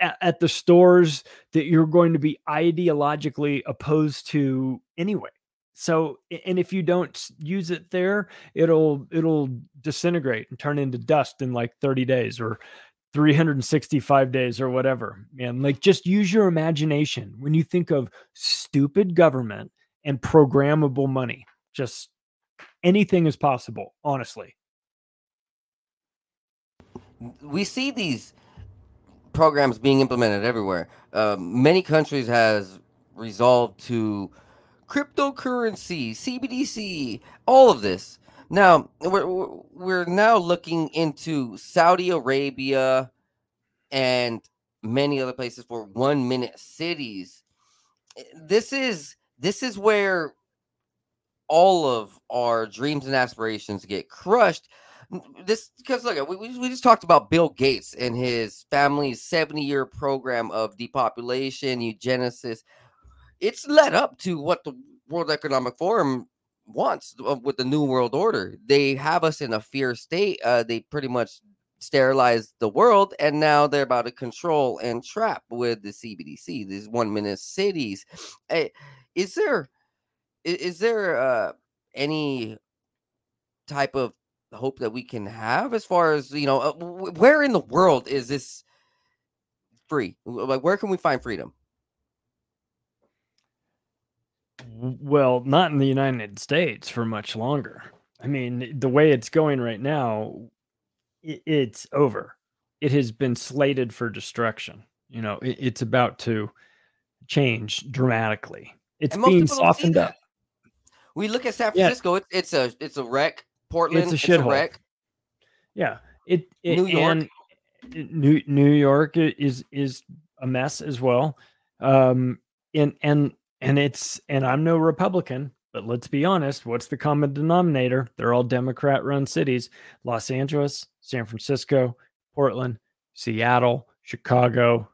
Speaker 3: at, at the stores that you're going to be ideologically opposed to anyway. So and if you don't use it there it'll it'll disintegrate and turn into dust in like 30 days or 365 days or whatever man. Like just use your imagination. When you think of stupid government and programmable money just anything is possible honestly
Speaker 2: we see these programs being implemented everywhere. Uh, many countries has resolved to cryptocurrency, CBDC, all of this. Now we're we're now looking into Saudi Arabia and many other places for one minute cities. This is this is where all of our dreams and aspirations get crushed this because look, we, we just talked about Bill Gates and his family's 70 year program of depopulation, eugenesis. It's led up to what the World Economic Forum wants with the New World Order. They have us in a fear state. Uh, they pretty much sterilized the world, and now they're about to control and trap with the CBDC, these one minute cities. Eh, is there is there uh, any type of hope that we can have as far as you know uh, where in the world is this free? Like where can we find freedom?
Speaker 3: Well not in the united states for much longer. I mean the way it's going right now it's over. It has been slated for destruction. You know it's about to change dramatically. It's being softened up
Speaker 2: we look at san francisco yeah. it's, it's a it's a wreck Portland,
Speaker 3: it's a shithole. Yeah, it, it New York. New New York is is a mess as well. Um, and and and it's and I'm no Republican, but let's be honest. What's the common denominator? They're all Democrat-run cities: Los Angeles, San Francisco, Portland, Seattle, Chicago,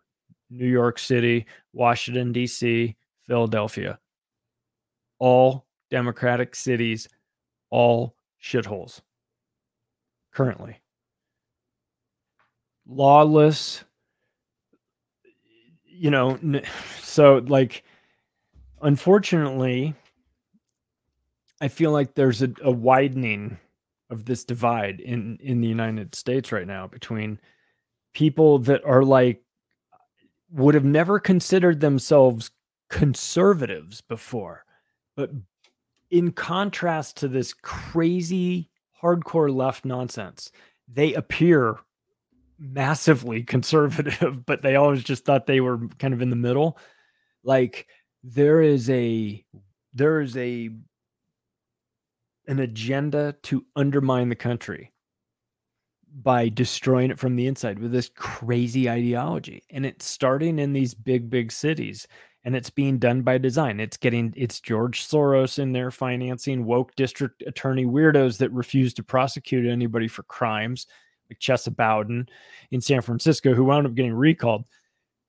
Speaker 3: New York City, Washington D.C., Philadelphia. All Democratic cities, all shitholes currently. Lawless, you know, so like, unfortunately, I feel like there's a, a widening of this divide in in the United States right now between people that are like would have never considered themselves conservatives before but in contrast to this crazy hardcore left nonsense, they appear massively conservative, but they always just thought they were kind of in the middle. Like there is a there is a an agenda to undermine the country by destroying it from the inside with this crazy ideology. And it's starting in these big, big cities and it's being done by design. It's getting it's George Soros in there financing woke district attorney weirdos that refuse to prosecute anybody for crimes, like Chesa Boudin in San Francisco, who wound up getting recalled.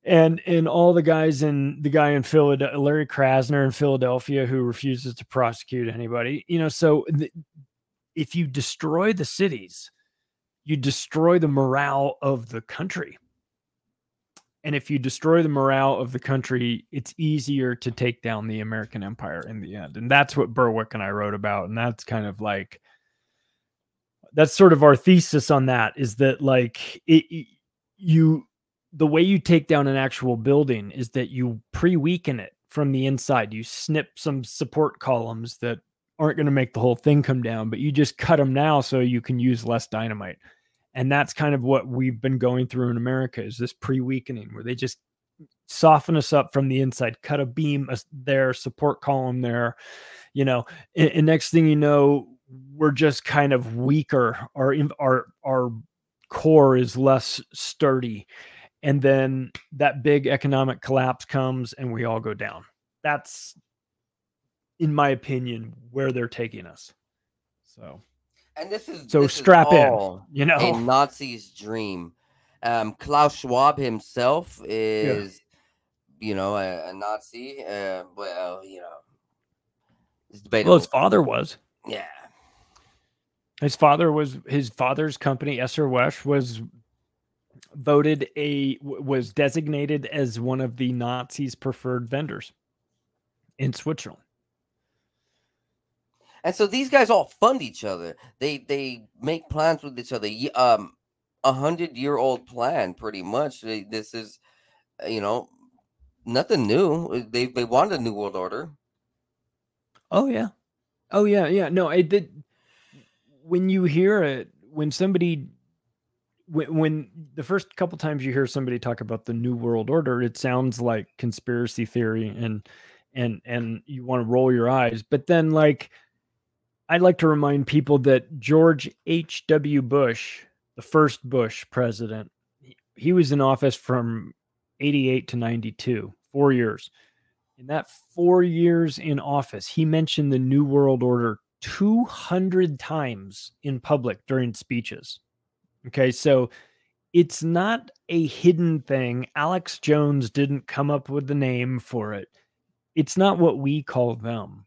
Speaker 3: And and all the guys in the guy in Philadelphia, Larry Krasner in Philadelphia, who refuses to prosecute anybody. You know, so the, if you destroy the cities, you destroy the morale of the country and if you destroy the morale of the country, it's easier to take down the American empire in the end. And that's what Berwick and I wrote about. And that's kind of like, that's sort of our thesis on that is that like it, you, the way you take down an actual building is that you pre weaken it from the inside. You snip some support columns that aren't going to make the whole thing come down, but you just cut them now so you can use less dynamite and that's kind of what we've been going through in america is this pre-weakening where they just soften us up from the inside, cut a beam there, support column there, you know, and, and next thing you know, we're just kind of weaker. Our our our core is less sturdy, and then that big economic collapse comes, and we all go down. That's, in my opinion, where they're taking us. So,
Speaker 2: and this is
Speaker 3: so
Speaker 2: this
Speaker 3: strap
Speaker 2: is
Speaker 3: in. You know,
Speaker 2: a Nazi's dream. Um, Klaus Schwab himself is, yeah. you know, a, a Nazi. Uh, well, you know,
Speaker 3: it's debatable. Well, his father was.
Speaker 2: Yeah.
Speaker 3: His father was his father's company, Escher Wyss, was voted a was designated as one of the Nazis' preferred vendors in Switzerland.
Speaker 2: And so these guys all fund each other. They they make plans with each other. Um, a hundred year old plan, pretty much. This is, uh, you know, nothing new. They they wanted a new world order.
Speaker 3: Oh yeah, oh yeah, yeah. No, I did. When you hear it, when somebody, when, when the first couple times you hear somebody talk about the new world order, it sounds like conspiracy theory and and and you want to roll your eyes. But then, like, I'd like to remind people that George H. W. Bush, the first Bush president, he was in office from 88 to 92, four years in that four years in office, he mentioned the New World Order 200 times in public during speeches. Okay, so it's not a hidden thing. Alex Jones didn't come up with the name for it. It's not what we call them.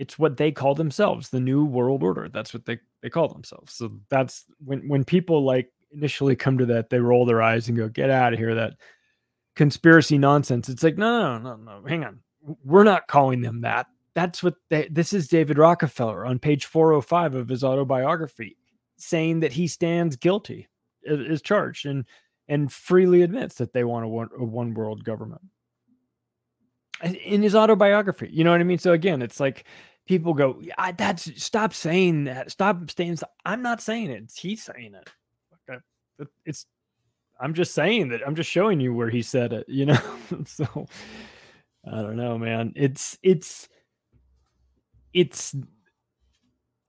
Speaker 3: It's what they call themselves, the New World Order. That's what they, they call themselves. So that's when when people like initially come to that, they roll their eyes and go, get out of here. That conspiracy nonsense. It's like, no, no, no, no, hang on. We're not calling them that. That's what they, this is David Rockefeller on page 405 of his autobiography saying that he stands guilty, is charged, and and freely admits that they want a one, a one world government. In his autobiography, you know what I mean? So again, it's like people go, yeah, that's stop saying that. Stop saying. I'm not saying it. He's saying it. It's I'm just saying that I'm just showing you where he said it, you know. so I don't know, man. It's it's it's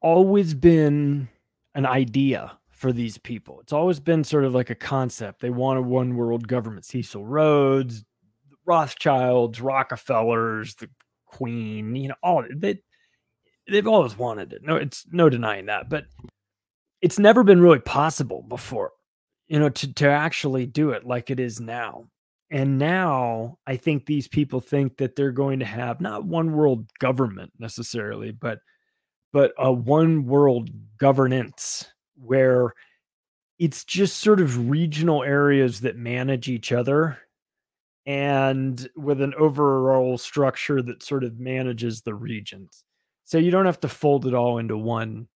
Speaker 3: always been an idea for these people. It's always been sort of like a concept. They want a one world government. Cecil Rhodes, Rothschilds, Rockefellers, the Queen, you know, all they they've always wanted it. No, it's no denying that, but it's never been really possible before you know, to, to actually do it like it is now. And now I think these people think that they're going to have not one world government necessarily, but but a one world governance where it's just sort of regional areas that manage each other and with an overall structure that sort of manages the regions. So you don't have to fold it all into one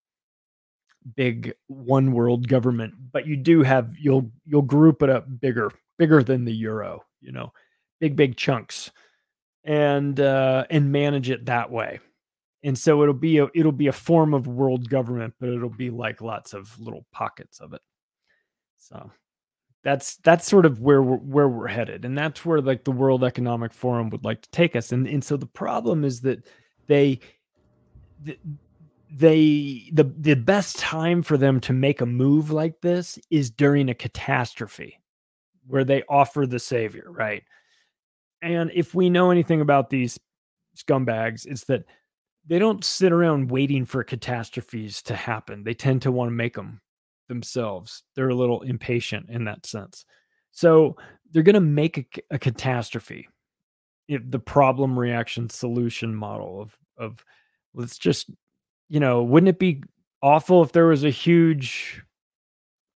Speaker 3: big one world government, but you do have you'll you'll group it up bigger, bigger than the euro, you know, big big chunks, and uh, and manage it that way. And so it'll be a it'll be a form of world government, but it'll be like lots of little pockets of it. So that's that's sort of where we're where we're headed, and that's where like the World Economic Forum would like to take us. And and so the problem is that they they the the best time for them to make a move like this is during a catastrophe where they offer the savior, right? And if we know anything about these scumbags, it's that they don't sit around waiting for catastrophes to happen. They tend to want to make them themselves. They're a little impatient in that sense. So they're going to make a, a catastrophe. If the problem reaction solution model of of let's just you know, wouldn't it be awful if there was a huge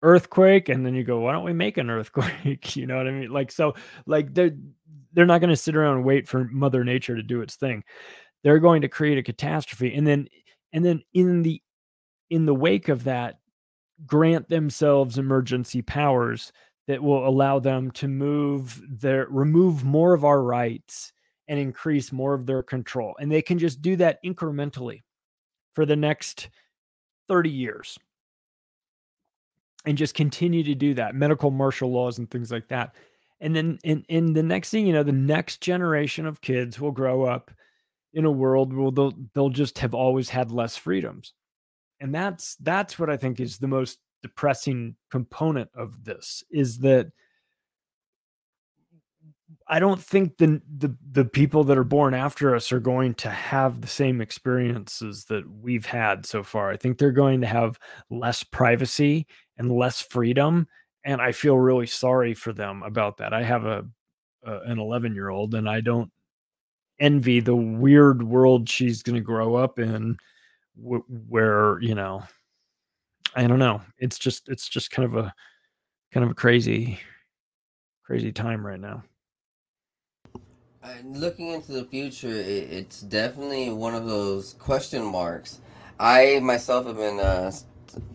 Speaker 3: earthquake and then you go, why don't we make an earthquake? you know what I mean? Like so, like they're they're not going to sit around and wait for Mother Nature to do its thing. They're going to create a catastrophe, and then and then in the in the wake of that, grant themselves emergency powers that will allow them to move their remove more of our rights and increase more of their control. And they can just do that incrementally for the next 30 years and just continue to do that medical martial laws and things like that and then in, in the next thing you know the next generation of kids will grow up in a world where they'll they'll just have always had less freedoms and that's that's what i think is the most depressing component of this is that I don't think the, the the people that are born after us are going to have the same experiences that we've had so far. I think they're going to have less privacy and less freedom, and I feel really sorry for them about that. I have a, a an 11 year old, and I don't envy the weird world she's going to grow up in, where you know, I don't know. It's just it's just kind of a kind of a crazy crazy time right now
Speaker 2: looking into the future, it, it's definitely one of those question marks. I myself have been uh,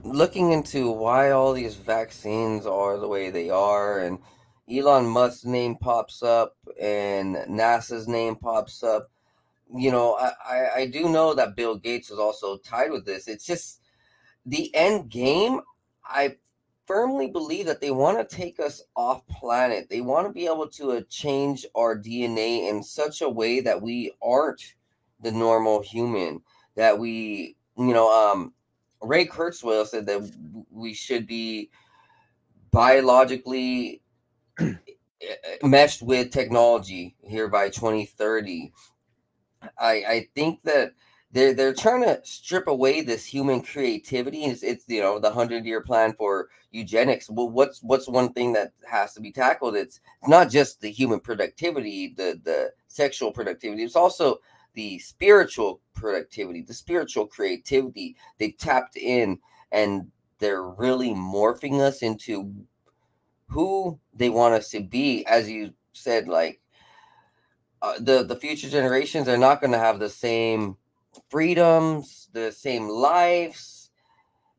Speaker 2: looking into why all these vaccines are the way they are, and Elon Musk's name pops up, and NASA's name pops up. You know, I, I, I do know that Bill Gates is also tied with this. It's just the end game. I firmly believe that they want to take us off planet. They want to be able to uh, change our DNA in such a way that we aren't the normal human. That we, you know, um, Ray Kurzweil said that we should be biologically meshed with technology here by 2030. I, I think that they're they're trying to strip away this human creativity. It's, it's you know the hundred year plan for eugenics. Well, what's what's one thing that has to be tackled? It's, it's not just the human productivity, the the sexual productivity. It's also the spiritual productivity, the spiritual creativity. They tapped in and they're really morphing us into who they want us to be. As you said, like uh, the the future generations are not going to have the same freedoms, the same lives,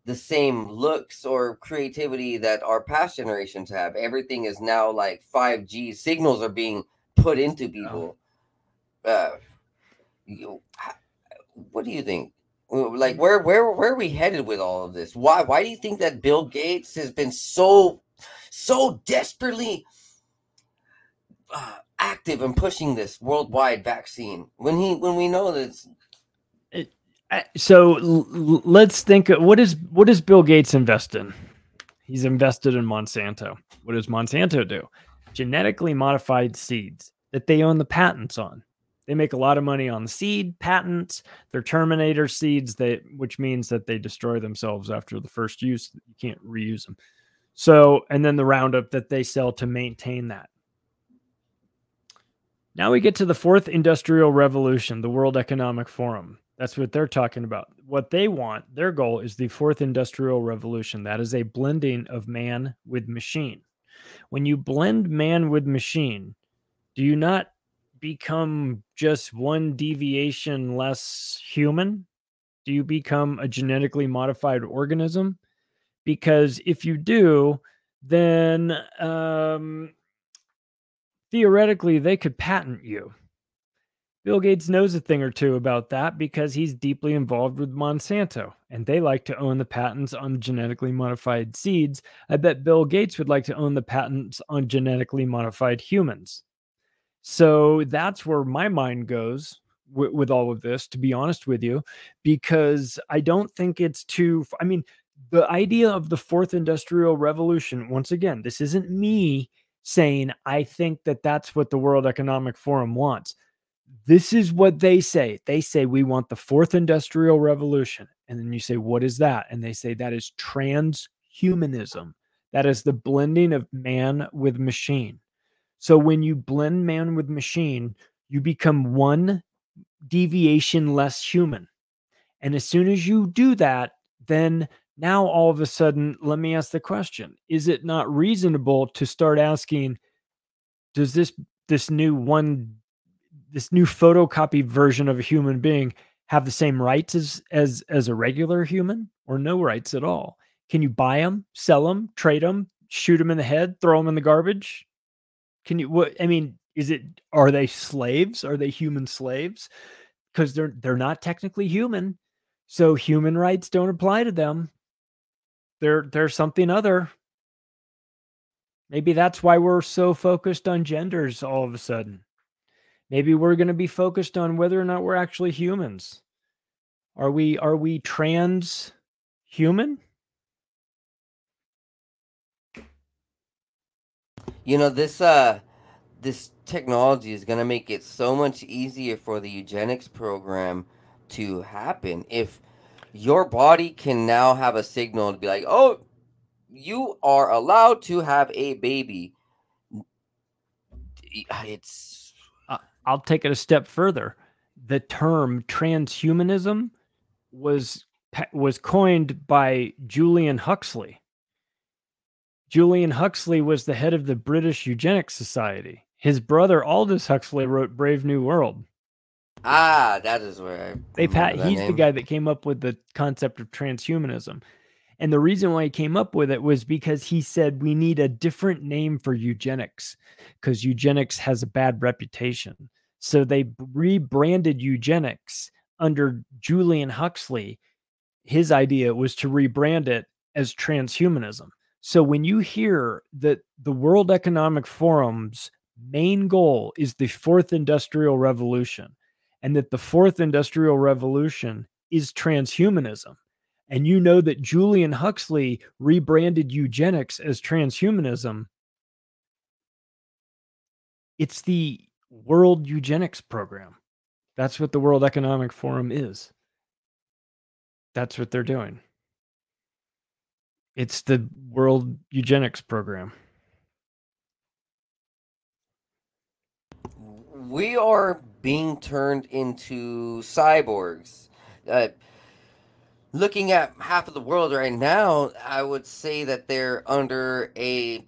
Speaker 2: the same looks or creativity that our past generations have. Everything is now like 5G signals are being put into people. Uh, you, what do you think? Like where where where are we headed with all of this? Why why do you think that Bill Gates has been so so desperately uh, active in pushing this worldwide vaccine when he when we know that
Speaker 3: so let's think what is what does Bill Gates invest in? He's invested in Monsanto. What does Monsanto do? Genetically modified seeds that they own the patents on. They make a lot of money on the seed patents. They're terminator seeds that which means that they destroy themselves after the first use. You can't reuse them. So, and then the Roundup that they sell to maintain that. Now we get to the fourth industrial revolution, the World Economic Forum. That's what they're talking about. What they want, their goal is the fourth industrial revolution. That is a blending of man with machine. When you blend man with machine, do you not become just one deviation less human? Do you become a genetically modified organism? Because if you do, then um, theoretically they could patent you Bill Gates knows a thing or two about that because he's deeply involved with Monsanto and they like to own the patents on genetically modified seeds. I bet Bill Gates would like to own the patents on genetically modified humans. So that's where my mind goes with, with all of this, to be honest with you, because I don't think it's too, I mean, the idea of the fourth industrial revolution, once again, this isn't me saying I think that that's what the World Economic Forum wants this is what they say. They say we want the fourth industrial revolution. And then you say, what is that? And they say that is transhumanism. That is the blending of man with machine. So when you blend man with machine, you become one deviation less human. And as soon as you do that, then now all of a sudden, let me ask the question Is it not reasonable to start asking, does this this new one this new photocopied version of a human being have the same rights as as as a regular human or no rights at all? Can you buy them sell them trade them shoot them in the head throw them in the garbage? Can you what i mean is it are they slaves? Are they human slaves? Because they're they're not technically human so human rights don't apply to them. They're they're something other. Maybe that's why we're so focused on genders all of a sudden. Maybe we're going to be focused on whether or not we're actually humans. Are we are we trans human?
Speaker 2: You know, this uh this technology is going to make it so much easier for the eugenics program to happen if your body can now have a signal to be like, "Oh, you are allowed to have a baby." It's
Speaker 3: I'll take it a step further. The term transhumanism was was coined by Julian Huxley. Julian Huxley was the head of the British Eugenics Society. His brother Aldous Huxley wrote Brave New World.
Speaker 2: Ah, that is where I
Speaker 3: they pat. He's name. the guy that came up with the concept of transhumanism. And the reason why he came up with it was because he said we need a different name for eugenics because eugenics has a bad reputation. So they rebranded eugenics under Julian Huxley. His idea was to rebrand it as transhumanism. So when you hear that the World Economic Forum's main goal is the fourth industrial revolution and that the fourth industrial revolution is transhumanism and you know that Julian Huxley rebranded eugenics as transhumanism. It's the world eugenics program. That's what the world economic forum is. That's what they're doing. It's the world eugenics program.
Speaker 2: We are being turned into cyborgs. Uh, looking at half of the world right now, I would say that they're under a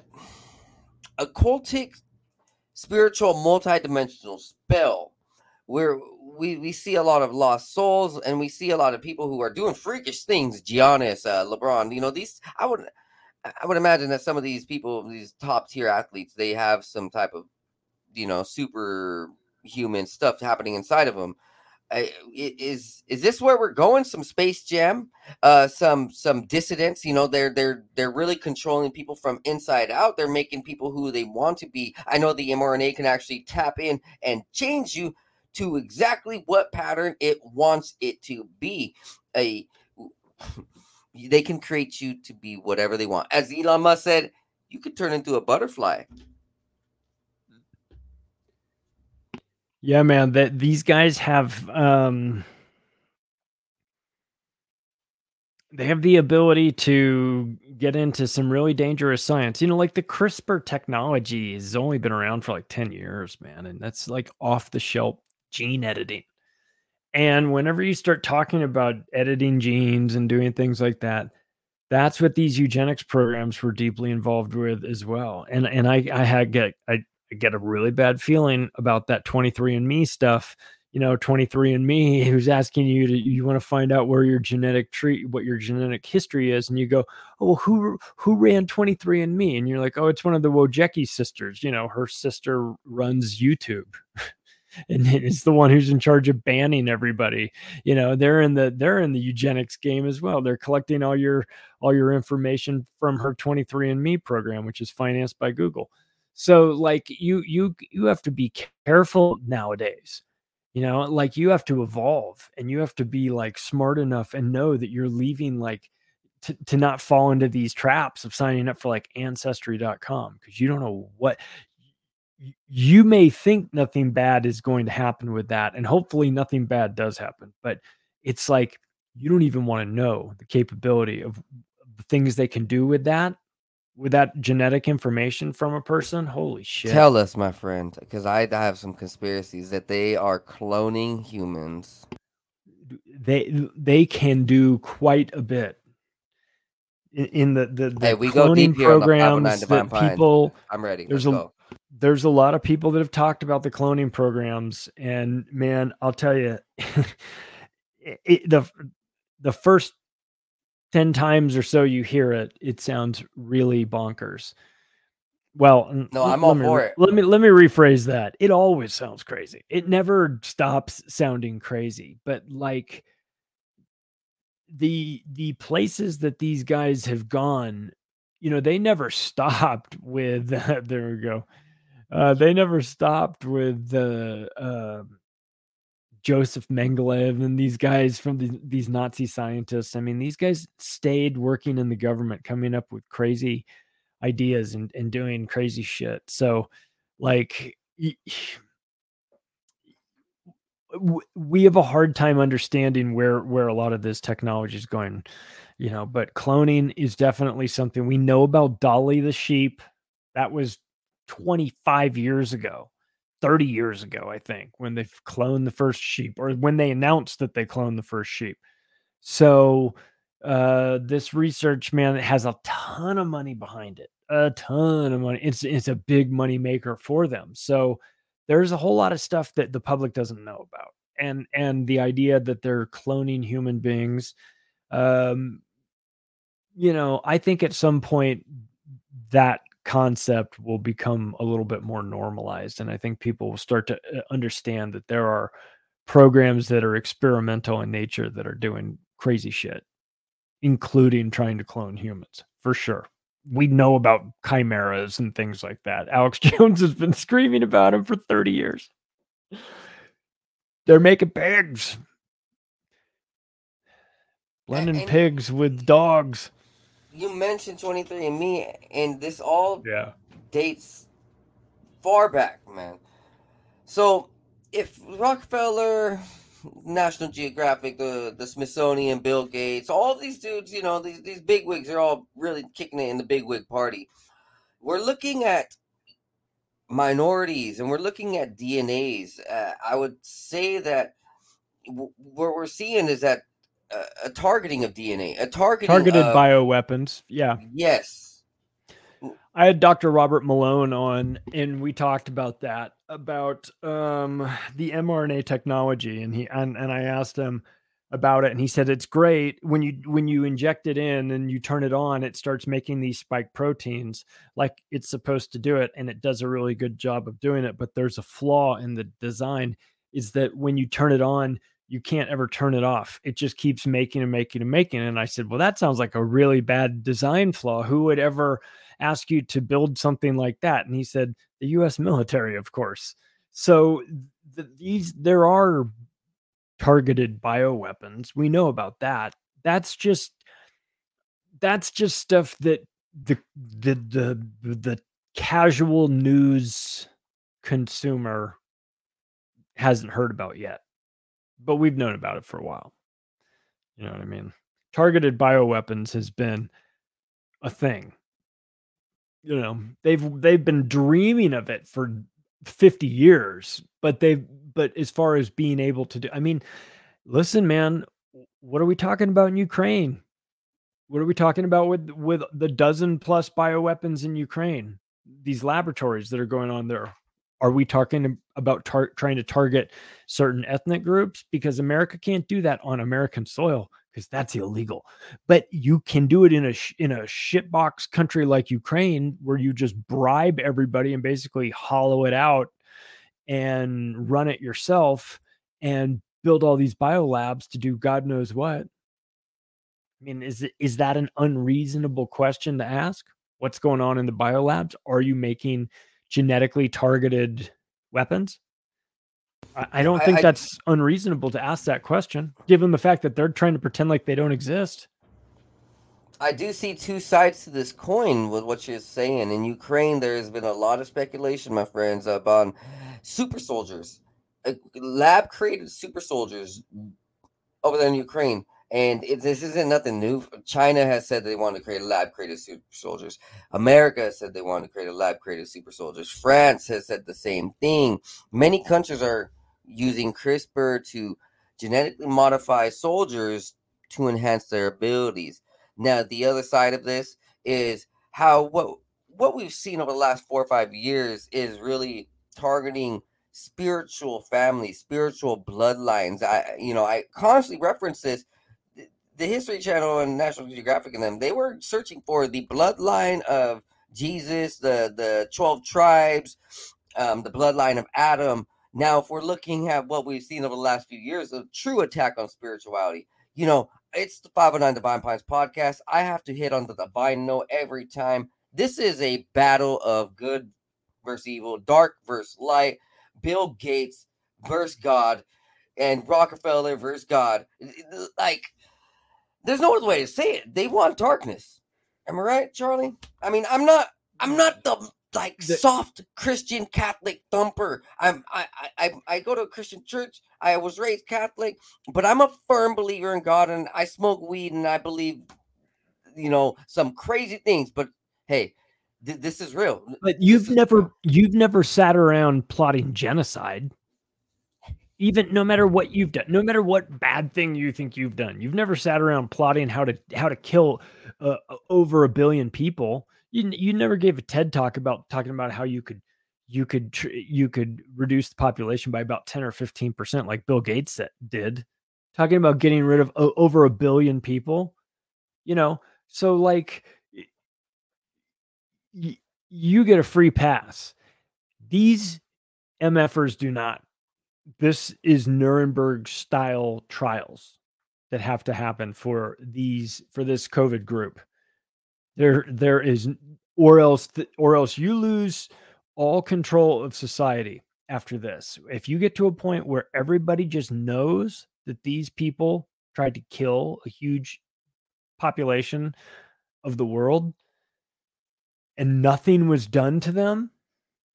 Speaker 2: occultic, spiritual, multidimensional spell where we, we see a lot of lost souls and we see a lot of people who are doing freakish things. Giannis, uh, LeBron, you know, these, I would, I would imagine that some of these people, these top tier athletes, they have some type of you know superhuman stuff happening inside of them. Is is this where we're going? Some Space Jam, uh, some some dissidents. You know, they're they're they're really controlling people from inside out. They're making people who they want to be. I know the mRNA can actually tap in and change you to exactly what pattern it wants it to be. A they can create you to be whatever they want. As Elon Musk said, you could turn into a butterfly.
Speaker 3: Yeah, man, that these guys have um they have the ability to get into some really dangerous science. You know, like the CRISPR technology has only been around for like 10 years, man, and that's like off the shelf gene editing. And whenever you start talking about editing genes and doing things like that, that's what these eugenics programs were deeply involved with as well. And and I I had get I get a really bad feeling about that 23andMe stuff. You know, 23andMe, who's asking you to you want to find out where your genetic tree, what your genetic history is, and you go, oh, well, who who ran 23andMe? And you're like, oh, it's one of the Wojcicki sisters. You know, her sister runs YouTube. and it's the one who's in charge of banning everybody you know they're in the they're in the eugenics game as well they're collecting all your all your information from her 23andme program which is financed by google so like you you you have to be careful nowadays. You know, like you have to evolve and you have to be like smart enough and know that you're leaving like to, to not fall into these traps of signing up for like ancestry.com because you don't know what you may think nothing bad is going to happen with that and hopefully nothing bad does happen but it's like you don't even want to know the capability of the things they can do with that with that genetic information from a person? Holy shit.
Speaker 2: Tell us my friend because I, I have some conspiracies that they are cloning humans.
Speaker 3: They they can do quite a bit. In, in the the, the
Speaker 2: hey, we go deep
Speaker 3: programs the that people
Speaker 2: i'm ready
Speaker 3: there's
Speaker 2: Let's
Speaker 3: a
Speaker 2: go.
Speaker 3: there's a lot of people that have talked about the cloning programs and man i'll tell you it, the the first 10 times or so you hear it, it sounds really bonkers. Well,
Speaker 2: no, I'm all
Speaker 3: me,
Speaker 2: for it.
Speaker 3: Let me let me rephrase that. It always sounds crazy. It never stops sounding crazy, but like the the places that these guys have gone, you know, they never stopped with there we go. Uh, they never stopped with the uh, Joseph Mengele and these guys from the, these Nazi scientists. I mean, these guys stayed working in the government, coming up with crazy ideas and, and doing crazy shit. So, like, we have a hard time understanding where where a lot of this technology is going you know but cloning is definitely something we know about dolly the sheep that was 25 years ago 30 years ago i think when they cloned the first sheep or when they announced that they cloned the first sheep. So uh this research man has a ton of money behind it a ton of money it's it's a big money maker for them. So there's a whole lot of stuff that the public doesn't know about and and the idea that they're cloning human beings um you know i think at some point that concept will become a little bit more normalized and i think people will start to uh, understand that there are programs that are experimental in nature that are doing crazy shit including trying to clone humans for sure we know about chimeras and things like that. Alex Jones has been screaming about them for 30 years. They're making pigs. Blending pigs with dogs.
Speaker 2: You mentioned 23andMe, and this all
Speaker 3: yeah.
Speaker 2: dates far back, man. So if Rockefeller, National Geographic, the the Smithsonian, Bill Gates, all these dudes, you know, these these big wigs are all really kicking it in the big wig party. We're looking at minorities and we're looking at DNAs. Uh, I would say that w- what we're seeing is that a targeting of DNA, a targeting
Speaker 3: targeted
Speaker 2: of,
Speaker 3: bioweapons. Yeah.
Speaker 2: Yes.
Speaker 3: I had Dr. Robert Malone on, and we talked about that about um, the mRNA technology, and he and, and I asked him about it, and he said it's great when you when you inject it in and you turn it on, it starts making these spike proteins like it's supposed to do it, and it does a really good job of doing it. But there's a flaw in the design, is that when you turn it on, you can't ever turn it off. It just keeps making and making and making. And I said, well, that sounds like a really bad design flaw. Who would ever ask you to build something like that? And he said, the US military, of course. So the, these there are targeted bioweapons. We know about that. That's just that's just stuff that the the the the casual news consumer hasn't heard about yet. But we've known about it for a while. You know what I mean? Targeted bioweapons has been a thing you know they've they've been dreaming of it for 50 years but they've but as far as being able to do i mean listen man what are we talking about in ukraine what are we talking about with with the dozen plus bioweapons in ukraine these laboratories that are going on there are we talking about tar- trying to target certain ethnic groups because america can't do that on american soil because that's illegal. But you can do it in a sh- in a shitbox country like Ukraine, where you just bribe everybody and basically hollow it out and run it yourself and build all these biolabs to do God knows what. I mean, is it, is that an unreasonable question to ask? What's going on in the biolabs? Are you making genetically targeted weapons? I, don't think I, that's unreasonable to ask that question, given the fact that they're trying to pretend like they don't exist.
Speaker 2: I do see two sides to this coin with what you're saying. In Ukraine, there has been a lot of speculation, my friends, about super soldiers, uh, lab created super soldiers over there in Ukraine. And this isn't nothing new. China has said they want to create a lab created super soldiers. America said they want to create a lab created super soldiers. France has said the same thing. Many countries are using CRISPR to genetically modify soldiers to enhance their abilities. Now, the other side of this is how what what we've seen over the last four or five years is really targeting spiritual families, spiritual bloodlines. I you know I constantly reference this. The History Channel and National Geographic and them they were searching for the bloodline of Jesus, the the twelve tribes, um, the bloodline of Adam, now, if we're looking at what we've seen over the last few years, a true attack on spirituality, you know, It's the 509 Divine Pines podcast. I have to hit on the divine note every time. This is a battle of good versus evil, dark versus light, Bill Gates versus God, and Rockefeller versus God. Like, there's no other way to say it. They want darkness. Am I right, Charlie? I mean, I'm not. I'm mm. not the like
Speaker 3: The-
Speaker 2: soft Christian Catholic thumper. I'm. I, I. I. Go to a Christian church. I was raised Catholic, but I'm a firm believer in God, and I smoke weed, and I believe, you know, some crazy things. But hey, th- this is real.
Speaker 3: But you've never you've never sat around plotting genocide. Even no matter what you've done, no matter what bad thing you think you've done, you've never sat around plotting how to how to kill uh, over a billion people. You you never gave a TED talk about talking about how you could you could tr- you could reduce the population by about 10 or 15 percent like bill gates did. Talking about getting rid of o- over a billion people. You know so like y- you get a free pass. These mfers do not this is nuremberg style trials that have to happen for these for this covid group. There there is or else th- or else you lose all control of society after this. If you get to a point where everybody just knows that these people tried to kill a huge population of the world and nothing was done to them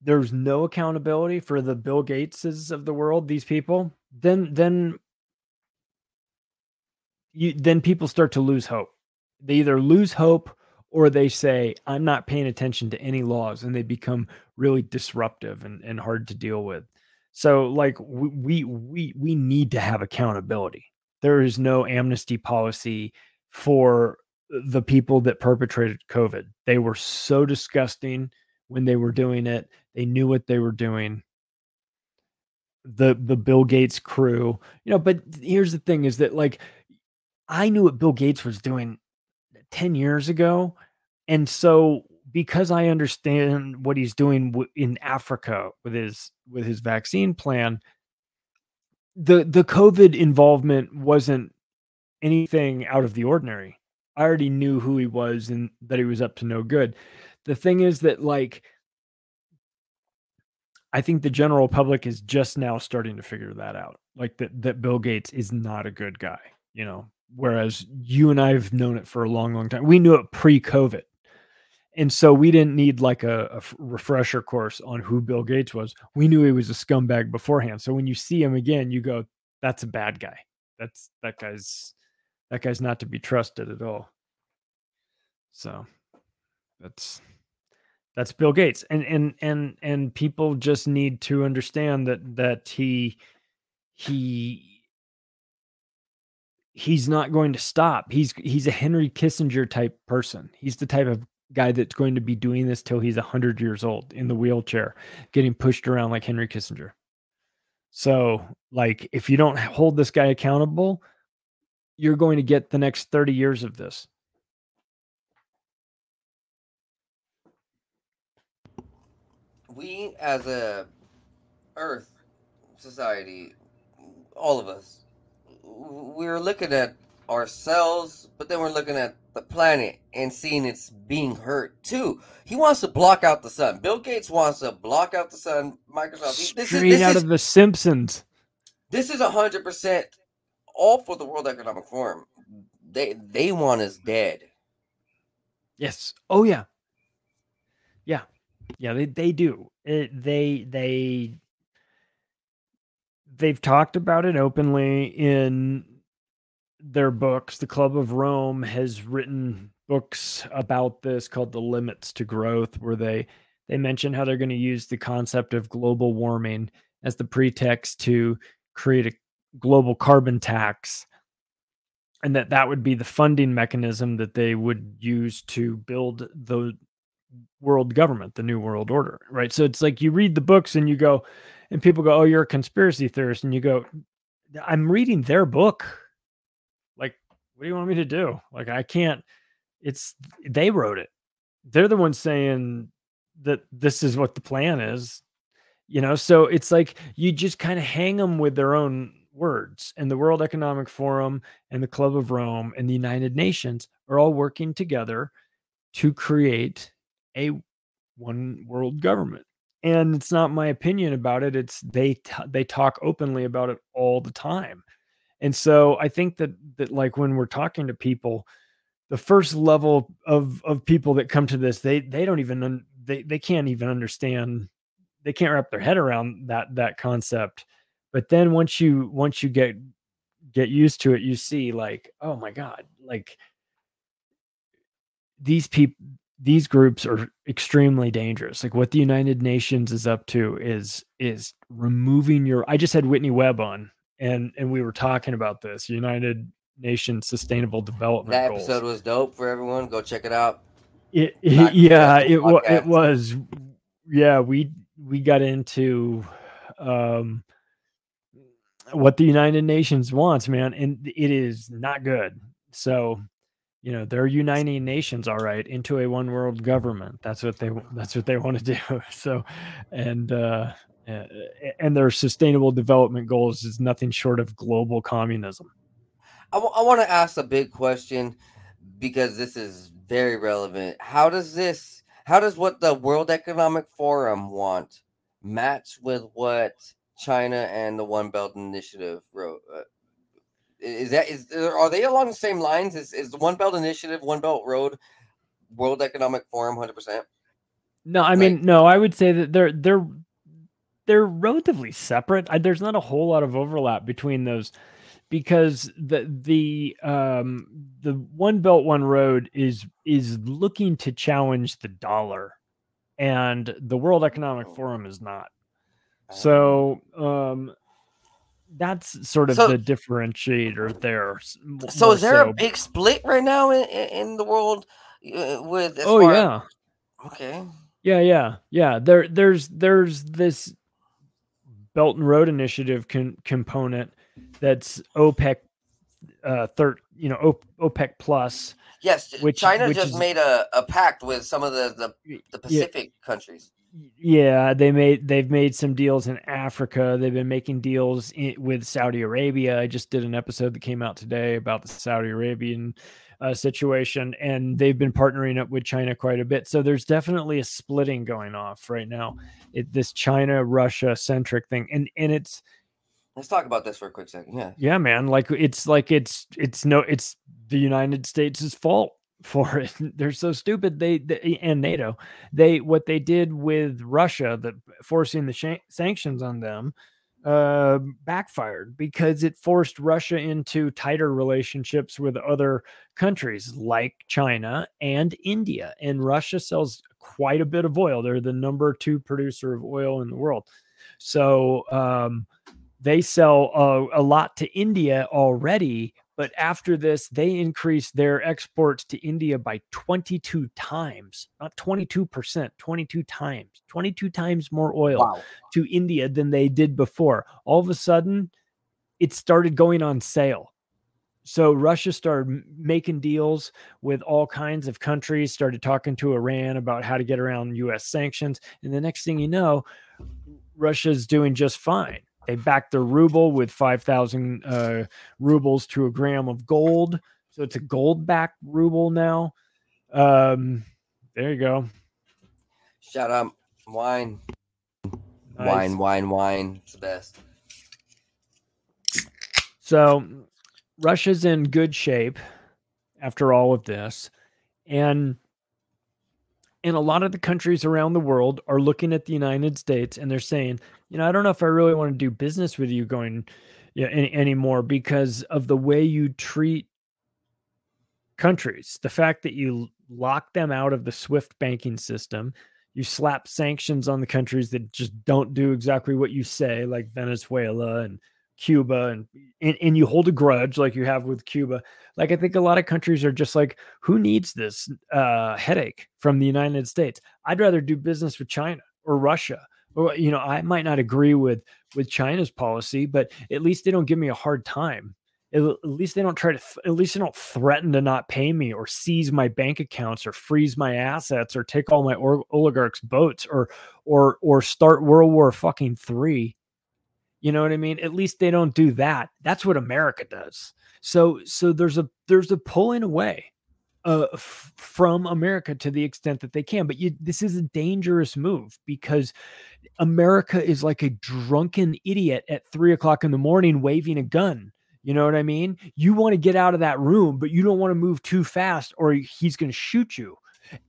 Speaker 3: there's no accountability for the bill gateses of the world these people then then you then people start to lose hope. They either lose hope or they say i'm not paying attention to any laws and they become really disruptive and, and hard to deal with. So like we, we we need to have accountability. There is no amnesty policy for the people that perpetrated covid. They were so disgusting when they were doing it they knew what they were doing. The the bill gates crew you know but here's the thing is that like i knew what bill gates was doing 10 years ago and so because i understand what he's doing w- in africa with his with his vaccine plan the the covid involvement wasn't anything out of the ordinary. I already knew who he was and that he was up to no good. The thing is that like i think the general public is just now starting to figure that out like that that bill gates is not a good guy you know whereas you and i've known it for a long long time. We knew it pre-covid. And so we didn't need like a refresher course on who bill gates was. We knew he was a scumbag beforehand. So when you see him again you go that's a bad guy. That's that guy's that guy's not to be trusted at all. So that's that's bill gates. And and and and people just need to understand that that he he he's not going to stop. He's he's a henry kissinger type person. He's the type of guy that's going to be doing this till he's 100 years old in the wheelchair getting pushed around like henry kissinger. So like if you don't hold this guy accountable you're going to get the next 30 years of this
Speaker 2: we as a earth society all of us we're looking at ourselves but then we're looking at the planet and seeing it's being hurt too he wants to block out the sun bill gates wants to block out the sun microsoft he- this is
Speaker 3: straight
Speaker 2: this
Speaker 3: out
Speaker 2: is,
Speaker 3: of the simpsons
Speaker 2: this is 100% all for the world economic forum they they want us dead
Speaker 3: Yes. Oh yeah. Yeah. Yeah, they they do. It, they they they've talked about it openly in their books. The Club of Rome has written books about this called The Limits to Growth where they they mention how they're going to use the concept of global warming as the pretext to create a global carbon tax and that that would be the funding mechanism that they would use to build the world government the new world order right? So it's like you read the books and you go and people go oh you're a conspiracy theorist and you go i'm reading their book. Like what do you want me to do? Like i can't it's they wrote it. They're the ones saying that this is what the plan is you know? So it's like you just kind of hang them with their own words. And the World Economic Forum and the Club of Rome and the United Nations are all working together to create a one world government. And it's not my opinion about it. It's they t- they talk openly about it all the time. And so I think that that like when we're talking to people, the first level of of people that come to this, they they don't even un- they they can't even understand they can't wrap their head around that that concept but then once you once you get get used to it you see like oh my god like these people these groups are extremely dangerous like what the united nations is up to is is removing your i just had whitney webb on and and we were talking about this united nations sustainable development
Speaker 2: That
Speaker 3: goals.
Speaker 2: episode was dope for everyone. Go check it out.
Speaker 3: it,
Speaker 2: Not
Speaker 3: yeah it was it was yeah we we got into um what the united nations wants man and it is not good so you know they're uniting nations all right into a one world government that's what they that's what they want to do so and uh and their sustainable development goals is nothing short of global communism
Speaker 2: I want to ask a big question because this is very relevant. How does this, how does what the World Economic Forum want match with what China and the One Belt Initiative wrote? Uh, is that is are they along the same lines? Is is the One Belt Initiative, One Belt Road, World Economic Forum, hundred percent?
Speaker 3: No, I
Speaker 2: Like-
Speaker 3: mean, no, I would say that they're they're they're relatively separate. I, there's not a whole lot of overlap between those because the the um the one belt one road is is looking to challenge the dollar and the World Economic
Speaker 2: Oh.
Speaker 3: Forum is not. So, um that's sort of
Speaker 2: So-
Speaker 3: the differentiator there.
Speaker 2: so is there
Speaker 3: so.
Speaker 2: a big split right now in, in, the world uh, with? as
Speaker 3: Oh
Speaker 2: far-
Speaker 3: yeah.
Speaker 2: Okay.
Speaker 3: Yeah, yeah, yeah. There, there's, there's this Belt and Road Initiative con- component that's OPEC, uh, third, you know, O- OPEC plus.
Speaker 2: Yes,
Speaker 3: Which-
Speaker 2: China
Speaker 3: which
Speaker 2: just
Speaker 3: is-
Speaker 2: made a, a pact with some of the, the, the
Speaker 3: yeah.
Speaker 2: Pacific countries.
Speaker 3: Yeah, they made they've made some deals in Africa. They've been making deals in, with Saudi Arabia. I just did an episode that came out today about the Saudi Arabian uh, situation, and they've been partnering up with China quite a bit. So there's definitely a splitting going off right now. It, this China Russia centric thing, and and it's
Speaker 2: Let's talk about this for a quick second. Yeah.
Speaker 3: yeah, man. Like it's like it's it's no it's the United States' fault for it. They're so stupid. They, they and NATO. They what they did with Russia, that forcing the shan- sanctions on them, uh, backfired because it forced Russia into tighter relationships with other countries like China and India. And Russia sells quite a bit of oil. They're the number two producer of oil in the world. So um, they sell a, a lot to India already, but after this, they increased their exports to India by 22 times, not 22%, 22 times, 22 times more oil
Speaker 2: Wow.
Speaker 3: to India than they did before. All of a sudden, it started going on sale. So Russia started making deals with all kinds of countries, started talking to Iran about how to get around US sanctions. And the next thing you know, Russia's doing just fine. They backed the ruble with 5,000 uh, rubles to a gram of gold. So it's a gold backed ruble now. Um, there you go.
Speaker 2: Shut up. wine,
Speaker 3: Nice.
Speaker 2: wine, wine, wine. It's the best.
Speaker 3: So Russia's in good shape after all of this. And and a lot of the countries around the world are looking at the United States and they're saying, you know, I don't know if I really want to do business with you going you know, any, anymore because of the way you treat countries. The fact that you lock them out of the SWIFT banking system, you slap sanctions on the countries that just don't do exactly what you say, like Venezuela and Cuba, and, and and you hold a grudge like you have with Cuba. Like I think a lot of countries are just like, who needs this uh, headache from the United States? I'd rather do business with China or Russia. Or you know, I might not agree with with China's policy, but at least they don't give me a hard time. At at least they don't try to. At least they don't threaten to not pay me or seize my bank accounts or freeze my assets or take all my oligarchs' boats or or or start World War fucking three. You know what I mean? At least they don't do that. That's what America does. So so there's a there's a pulling away uh, f- from America to the extent that they can. But you, this is a dangerous move because America is like a drunken idiot at three o'clock in the morning waving a gun. You know what I mean? You want to get out of that room, but you don't want to move too fast or he's going to shoot you.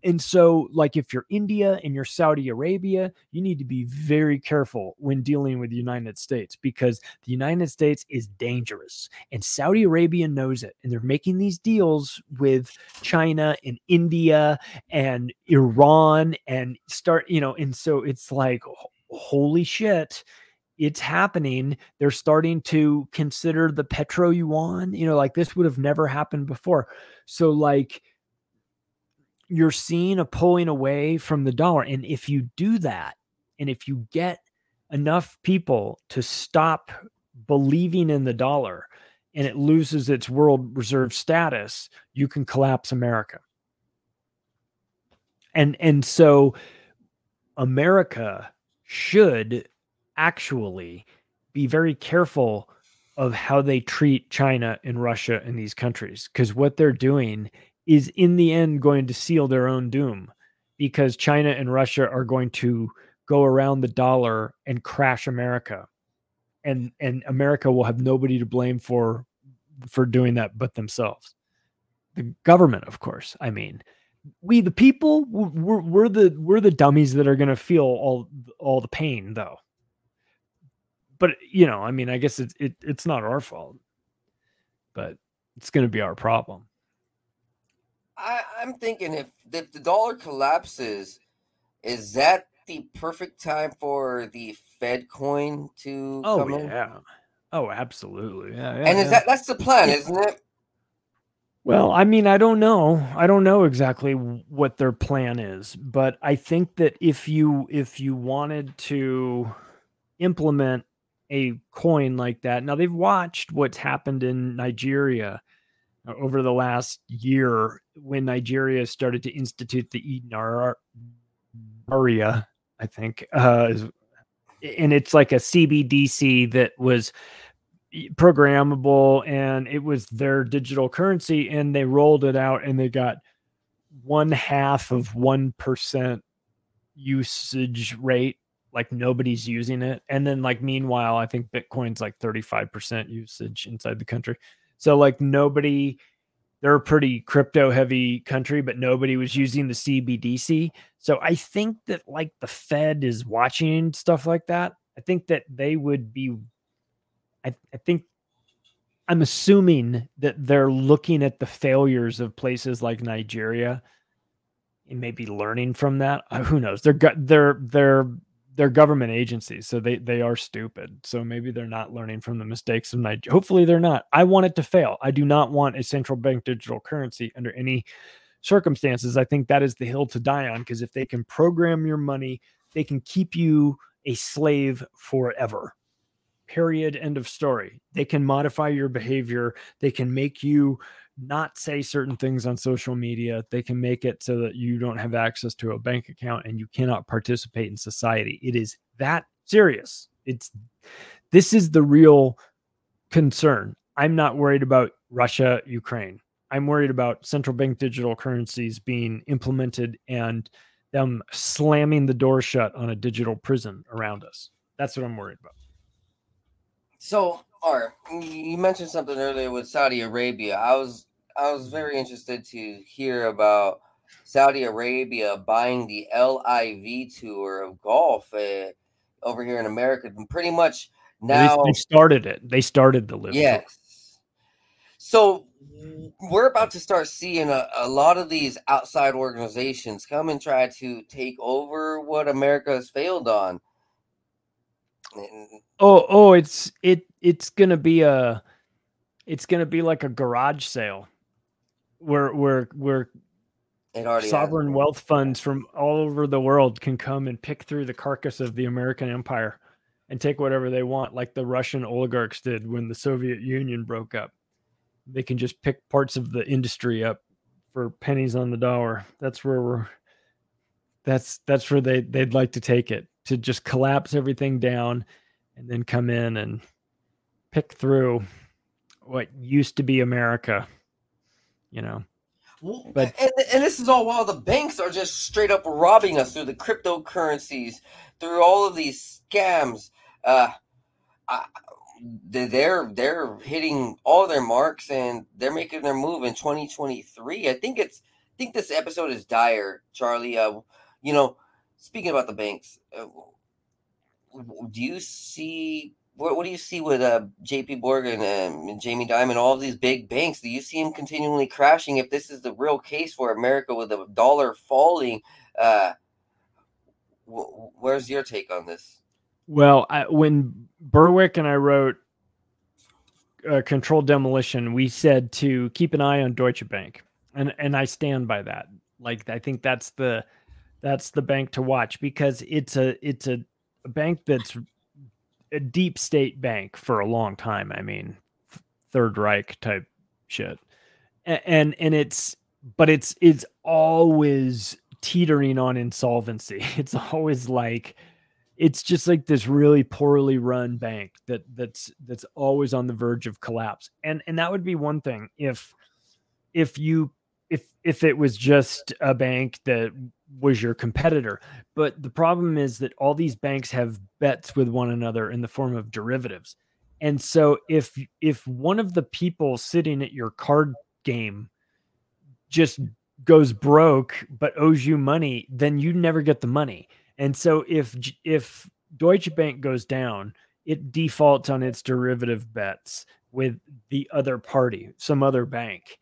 Speaker 3: And so, like, if you're India and you're Saudi Arabia, you need to be very careful when dealing with the United States because the United States is dangerous. And Saudi Arabia knows it. And they're making these deals with China and India and Iran and start, you know, and so it's like, holy shit it's happening. They're starting to consider the petro yuan. You know, like this would have never happened before. So, like, you're seeing a pulling away from the dollar. And if you do that, and if you get enough people to stop believing in the dollar and it loses its world reserve status, you can collapse America. And and so America should actually be very careful of how they treat China and Russia and these countries because what they're doing is in the end going to seal their own doom because China and Russia are going to go around the dollar and crash America. And and America will have nobody to blame for for doing that but themselves. The government, of course. I mean, we the people we're, we're the we're the dummies that are going to feel all all the pain though. But you know, I mean, I guess it's it, it's not our fault. But it's going to be our problem.
Speaker 2: I, I'm thinking if if the dollar collapses, is that the perfect time for the Fed coin to
Speaker 3: oh,
Speaker 2: come
Speaker 3: yeah. In? Oh, absolutely. Yeah, yeah
Speaker 2: and is
Speaker 3: yeah.
Speaker 2: that that's the plan, isn't it?
Speaker 3: Well, I mean, I don't know. I don't know exactly what their plan is, but I think that if you if you wanted to implement a coin like that, now they've watched what's happened in Nigeria over the last year when Nigeria started to institute the Eden Aria, I think, uh, and it's like a CBDC that was programmable and it was their digital currency and they rolled it out and they got one half of 1% usage rate like nobody's using it. And then like meanwhile i think bitcoin's like 35% usage inside the country so like nobody, they're a pretty crypto heavy country, but nobody was using the CBDC. So I think that like the Fed is watching stuff like that. I think that they would be, I, I think I'm assuming that they're looking at the failures of places like Nigeria and maybe learning from that. Uh, who knows? They're they're they're they're government agencies, so they they are stupid. So maybe they're not learning from the mistakes of Nigeria. Hopefully, they're not. I want it to fail. I do not want a central bank digital currency under any circumstances. I think that is the hill to die on because if they can program your money, they can keep you a slave forever. Period. End of story. They can modify your behavior. They can make you not say certain things on social media. They can make it so that you don't have access to a bank account and you cannot participate in society. It is that serious. It's this is the real concern. I'm not worried about Russia, Ukraine. I'm worried about central bank digital currencies being implemented and them slamming the door shut on a digital prison around us. That's what I'm worried about.
Speaker 2: So, Art, you mentioned something earlier with Saudi Arabia. I was I was very interested to hear about Saudi Arabia buying the LIV tour of golf uh, over here in America. And pretty much now
Speaker 3: they, started it. They started the LIV.
Speaker 2: Yes. Tour. So we're about to start seeing a, a lot of these outside organizations come and try to take over what America has failed on.
Speaker 3: Oh, oh, it's it it's gonna be a it's gonna be like a garage sale where where where sovereign has. wealth funds from all over the world can come and pick through the carcass of the American empire and take whatever they want, like the Russian oligarchs did when the Soviet Union broke up. They can just pick parts of the industry up for pennies on the dollar. That's where we're that's that's where they they'd like to take it to just collapse everything down and then come in and pick through what used to be America, you know.
Speaker 2: but and, and this is all while the banks are just straight up robbing us through the cryptocurrencies, through all of these scams. Uh, I, they're they're hitting all their marks and they're making their move in 2023. I think it's I think this episode is dire, Charlie. Uh, you know, speaking about the banks, uh, do you see what, what do you see with uh, J.P. Morgan and Jamie Dimon, all these big banks? Do you see them continually crashing? If this is the real case for America with the dollar falling, uh, where's your take on this?
Speaker 3: Well, I, when Berwick and I wrote uh, Controlled Demolition, we said to keep an eye on Deutsche Bank, and and I stand by that. Like I think that's the that's the bank to watch because it's a it's a, a bank that's a deep state bank for a long time. I mean, Third Reich type shit, and and, and it's but it's it's always teetering on insolvency. It's always like it's just like this really poorly run bank that that's that's always on the verge of collapse and and that would be one thing if if you if if it was just a bank that was your competitor. But the problem is that all these banks have bets with one another in the form of derivatives. And so if if one of the people sitting at your card game just goes broke but owes you money then you never get the money. And so if if Deutsche Bank goes down, it defaults on its derivative bets with the other party, some other bank.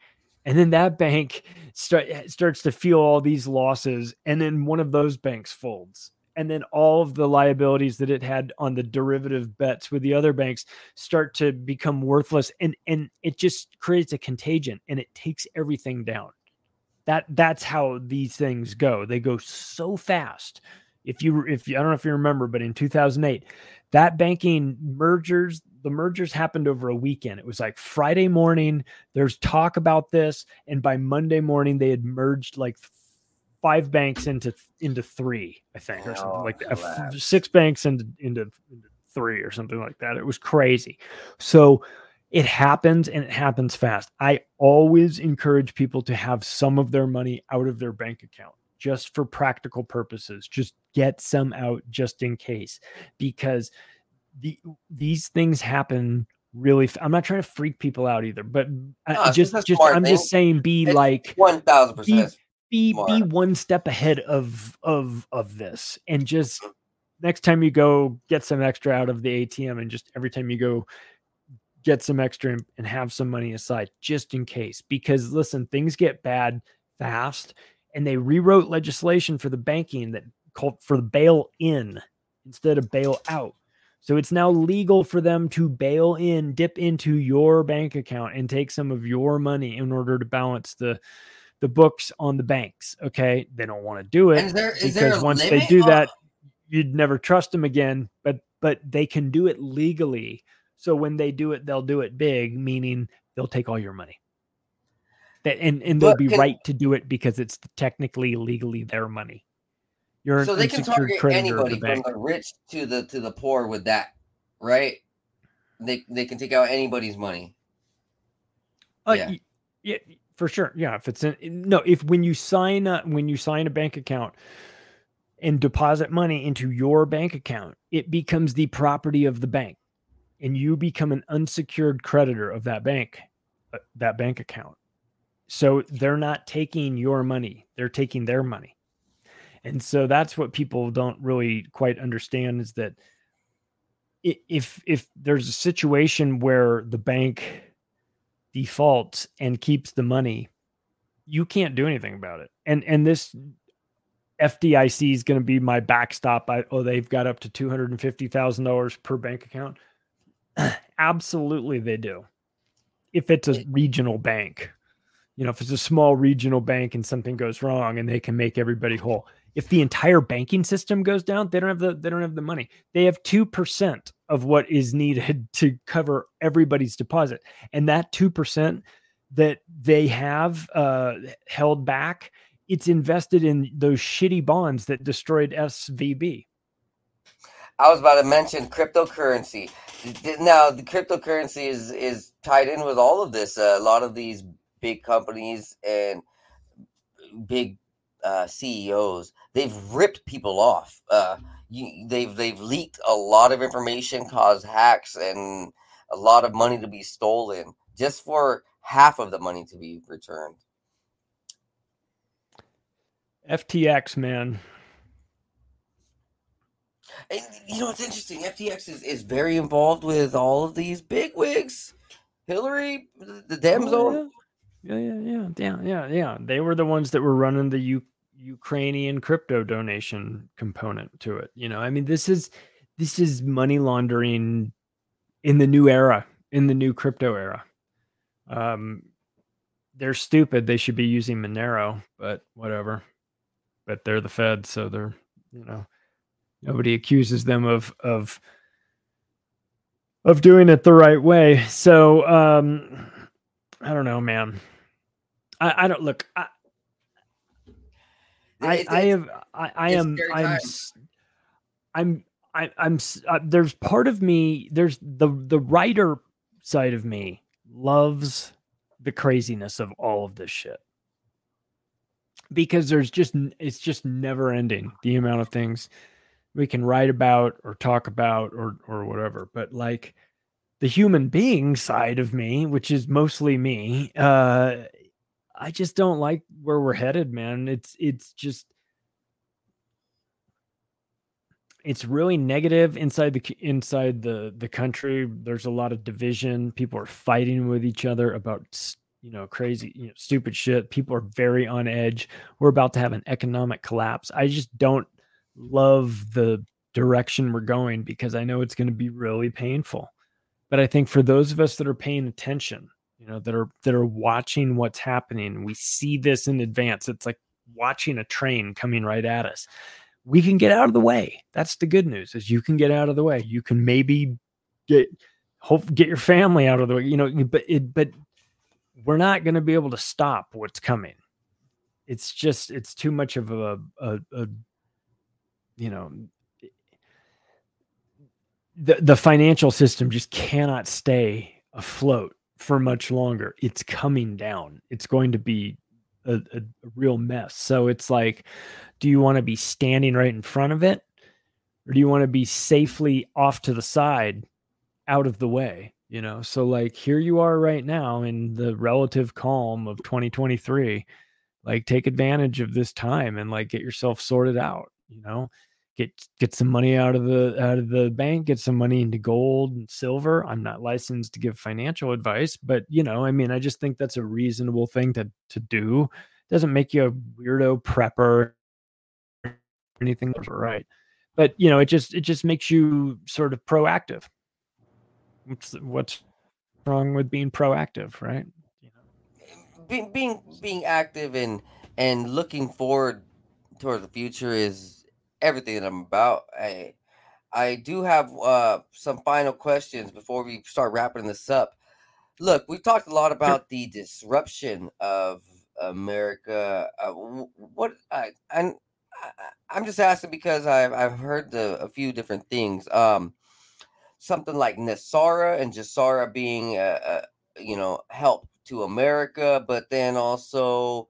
Speaker 3: And then that bank start, eh, starts to feel all these losses. And then one of those banks folds. And then all of the liabilities that it had on the derivative bets with the other banks start to become worthless. And, and it just creates a contagion and it takes everything down. That that's how these things go. They go so fast if you if you, I don't know if you remember, but in 2008, that banking mergers, the mergers happened over a weekend. It was like Friday morning, there's talk about this, and by Monday morning, they had merged like five banks into into three, I think, or something oh, like that. Six banks into, into into three or something like that. It was crazy. So it happens and it happens fast. I always encourage people to have some of their money out of their bank account just for practical purposes. Just get some out just in case because the these things happen really I'm not trying to freak people out either, but no, just just I'm thing. just saying be it's like
Speaker 2: 1000%
Speaker 3: be be, be one step ahead of of of this and just mm. next time you go get some extra out of the ATM and just every time you go get some extra and have some money aside just in case because listen things get bad fast and they rewrote legislation for the banking that called for the bail in instead of bail out. So it's now legal for them to bail in, dip into your bank account and take some of your money in order to balance the the books on the banks. Okay, they don't want to do it
Speaker 2: there, because
Speaker 3: once they do that, you'd never trust them again. But but they can do it legally. So when they do it, they'll do it big, meaning they'll take all your money. That and and they'll be can, right to do it because it's technically legally their money.
Speaker 2: You're so they can target anybody the from the rich to the to the poor with that, right? They they can take out anybody's money.
Speaker 3: Uh, yeah. yeah, for sure. Yeah, if it's in, no, if when you sign a, when you sign a bank account and deposit money into your bank account, it becomes the property of the bank, and you become an unsecured creditor of that bank, uh, that bank account. So they're not taking your money; they're taking their money. And so that's what people don't really quite understand is that if if there's a situation where the bank defaults and keeps the money, you can't do anything about it. And and this FDIC is going to be my backstop. I, oh, they've got up to two hundred and fifty thousand dollars per bank account. Absolutely, they do. If it's a regional bank, you know, if it's a small regional bank and something goes wrong, and they can make everybody whole if the entire banking system goes down, they don't have the they don't have the money. They have 2% of what is needed to cover everybody's deposit. And that 2% that they have uh, held back, it's invested in those shitty bonds that destroyed SVB.
Speaker 2: I was about to mention cryptocurrency. Now, the cryptocurrency is is tied in with all of this. Uh, a lot of these big companies and big uh, CEOs, they've ripped people off. Uh, you, they've they've leaked a lot of information, caused hacks, and a lot of money to be stolen just for half of the money to be returned.
Speaker 3: FTX, man.
Speaker 2: And you know what's interesting? FTX is, is very involved with all of these big wigs. Hillary, the damn
Speaker 3: Oh, yeah. yeah, yeah, yeah, yeah, yeah, yeah. They were the ones that were running the U- Ukrainian crypto donation component to it. You know, I mean, this is this is money laundering in the new era, in the new crypto era. Um, they're stupid. They should be using Monero, but whatever. But they're the Fed, so they're you know nobody accuses them of of of doing it the right way. So um I don't know, man. I, I don't look. I I, I have I, am I'm I'm I, I'm uh, there's part of me there's the the writer side of me loves the craziness of all of this shit. Because there's just it's just never ending the amount of things we can write about or talk about or or whatever. But like the human being side of me which is mostly me uh i just don't like where we're headed man. It's it's just it's really negative inside the inside the the country. There's a lot of division. People are fighting with each other about you know crazy you know stupid shit. People are very on edge. We're about to have an economic collapse. I just don't love the direction we're going because i know it's going to be really painful. But i think for those of us that are paying attention you know that are that are watching what's happening. We see this in advance. It's like watching a train coming right at us. We can get out of the way. That's the good news is you can get out of the way. You can maybe get hope get your family out of the way you know but it but we're not going to be able to stop what's coming. It's just it's too much of a, a, a you know the the financial system just cannot stay afloat for much longer. It's coming down. It's going to be a, a, a real mess. So it's like do you want to be standing right in front of it? Or do you want to be safely off to the side out of the way you know? So like here you are right now in the relative calm of 2023 like take advantage of this time and like get yourself sorted out you know get get some money out of the out of the bank get some money into gold and silver. I'm not licensed to give financial advice but you know i mean i just think that's a reasonable thing to to do. Doesn't make you a weirdo prepper or anything right? But you know it just it just makes you sort of proactive. What's what's wrong with being proactive right? You know?
Speaker 2: being being being active and and looking forward toward the future is everything that I'm about. I I do have uh some final questions before we start wrapping this up. Look, we talked a lot about the disruption of America. Uh, what I and I, I'm just asking because I've I've heard the, a few different things. Um, something like NESARA and GESARA being uh, uh, you know help to America, but then also,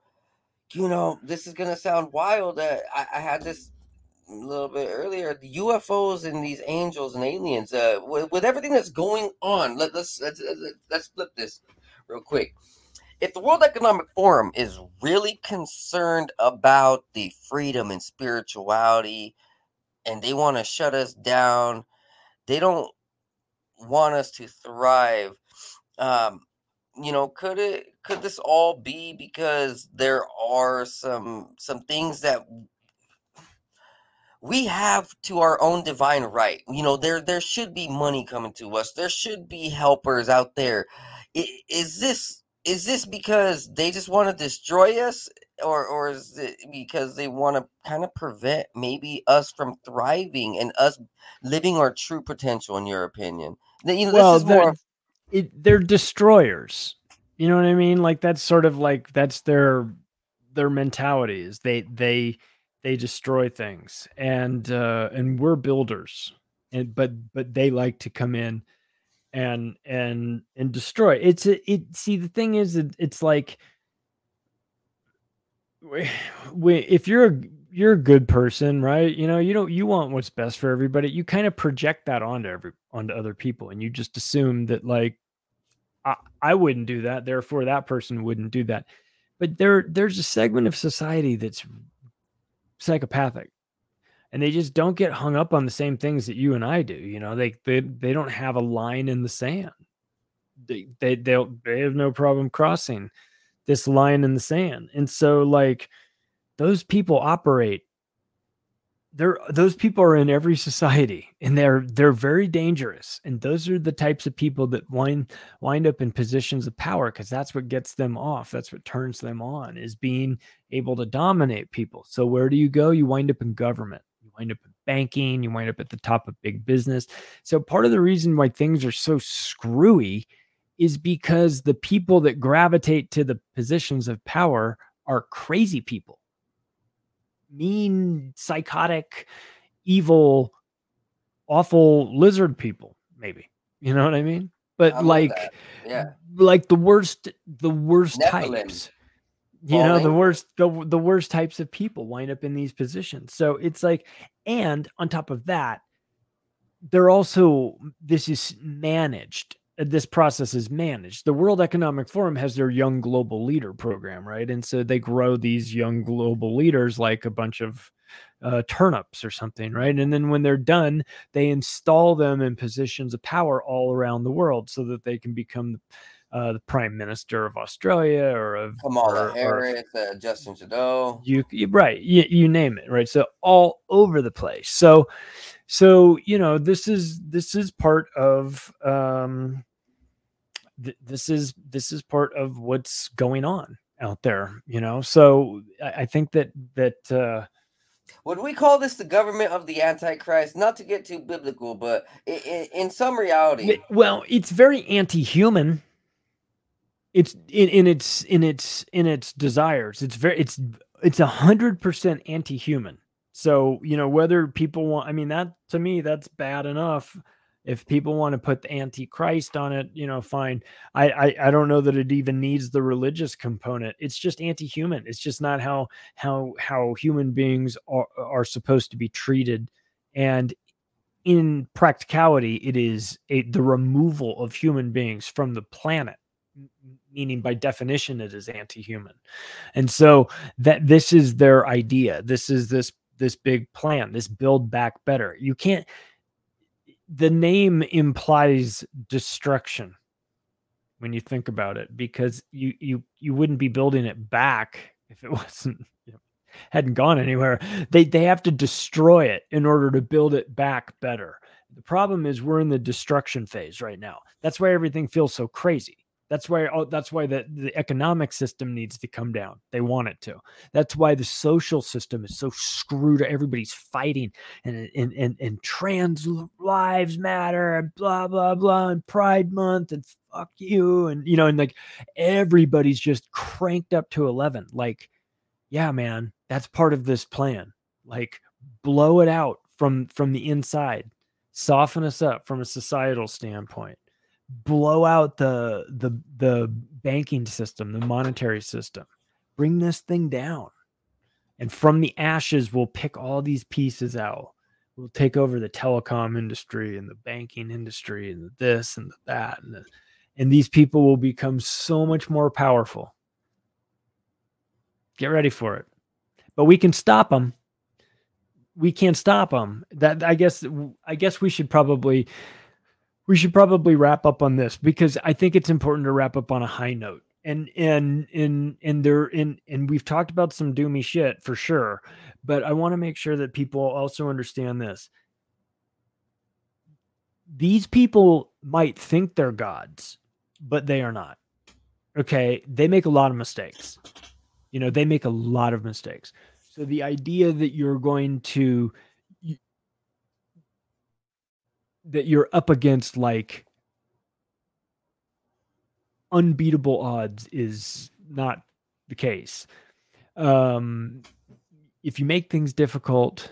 Speaker 2: you know, this is gonna sound wild. Uh, I, I had this a little bit earlier. The UFOs and these angels and aliens. Uh, with, with everything that's going on, let, let's let's let's- let's flip this real quick. If the World Economic Forum is really concerned about the freedom and spirituality, and they want to shut us down, they don't want us to thrive. Um, you know, could it could this all be because there are some some things that we have to our own divine right? You know, there there should be money coming to us. There should be helpers out there. Is this is this because they just want to destroy us? Or, or is it because they want to kind of prevent maybe us from thriving and us living our true potential? In your opinion, you know,
Speaker 3: well
Speaker 2: this is
Speaker 3: they're,
Speaker 2: more.
Speaker 3: it, they're destroyers you know what i mean like that's sort of like that's their their mentality is they they they destroy things and uh and we're builders and but but they like to come in and and and destroy. It's a, it see the thing is it, it's like we, if you're a you're a good person right you know you don't you want what's best for everybody you kind of project that onto every onto other people and you just assume that like I, I wouldn't do that therefore that person wouldn't do that. But there there's a segment of society that's psychopathic and they just don't get hung up on the same things that you and I do. You know, they they they don't have a line in the sand. They they they they have no problem crossing this line in the sand. And so like those people operate they're those people are in every society and they're they're very dangerous and those are the types of people that wind wind up in positions of power because that's what gets them off that's what turns them on is being able to dominate people so where do you go you wind up in government You wind up in banking, you wind up at the top of big business. So part of the reason why things are so screwy is because the people that gravitate to the positions of power are crazy people. Mean, psychotic, evil, awful lizard people, maybe. You know what I mean? But like
Speaker 2: yeah.
Speaker 3: like the worst the worst Nephilim. types you know the worst the, the worst types of people wind up in these positions so it's like and on top of that they're also this is managed this process is managed the world economic forum has their young global leader program right and so they grow these young global leaders like a bunch of uh, turnips or something right and then when they're done they install them in positions of power all around the world so that they can become uh, the prime minister of Australia or of
Speaker 2: Kamala or, Harris, or, uh, Justin Trudeau.
Speaker 3: You, you right, you, you name it, right? So all over the place. So, so you know, this is this is part of um, th- this is this is part of what's going on out there. You know, so I, I think that that. Uh,
Speaker 2: would we call this the government of the Antichrist? Not to get too biblical, but in, in some reality.
Speaker 3: Well, it's very anti human it's in, in its in its in its desires it's very it's it's a hundred percent anti-human so you know whether people want i mean that to me that's bad enough. If people want to put the antichrist on it you know fine. I, I i don't know that it even needs the religious component. It's just anti-human. It's just not how how how human beings are are supposed to be treated. And in practicality it is a, the removal of human beings from the planet meaning by definition it is anti-human. And so that this is their idea. This is this this big plan this build back better. You can't the name implies destruction when you think about it because you you you wouldn't be building it back if it wasn't you know, hadn't gone anywhere. They they have to destroy it in order to build it back better. The problem is we're in the destruction phase right now. That's why everything feels so crazy that's why oh, that's why the, the economic system needs to come down. They want it to. That's why the social system is so screwed. Everybody's fighting and and and, and trans lives matter and blah blah blah and Pride Month and fuck you and you know and like everybody's just cranked up to 11 like yeah man that's part of this plan like blow it out from from the inside soften us up from a societal standpoint blow out the the the banking system, the monetary system. Bring this thing down. And from the ashes, we'll pick all these pieces out. We'll take over the telecom industry and the banking industry and this and that. And, the, and these people will become so much more powerful. Get ready for it. But we can stop them. We can't stop them. That I guess I guess we should probably we should probably wrap up on this because I think it's important to wrap up on a high note. And and and and there in and we've talked about some doomy shit for sure, but I want to make sure that people also understand this. These people might think they're gods, but they are not. Okay, they make a lot of mistakes. You know, they make a lot of mistakes. So the idea that you're going to that you're up against like unbeatable odds is not the case. Um, if you make things difficult,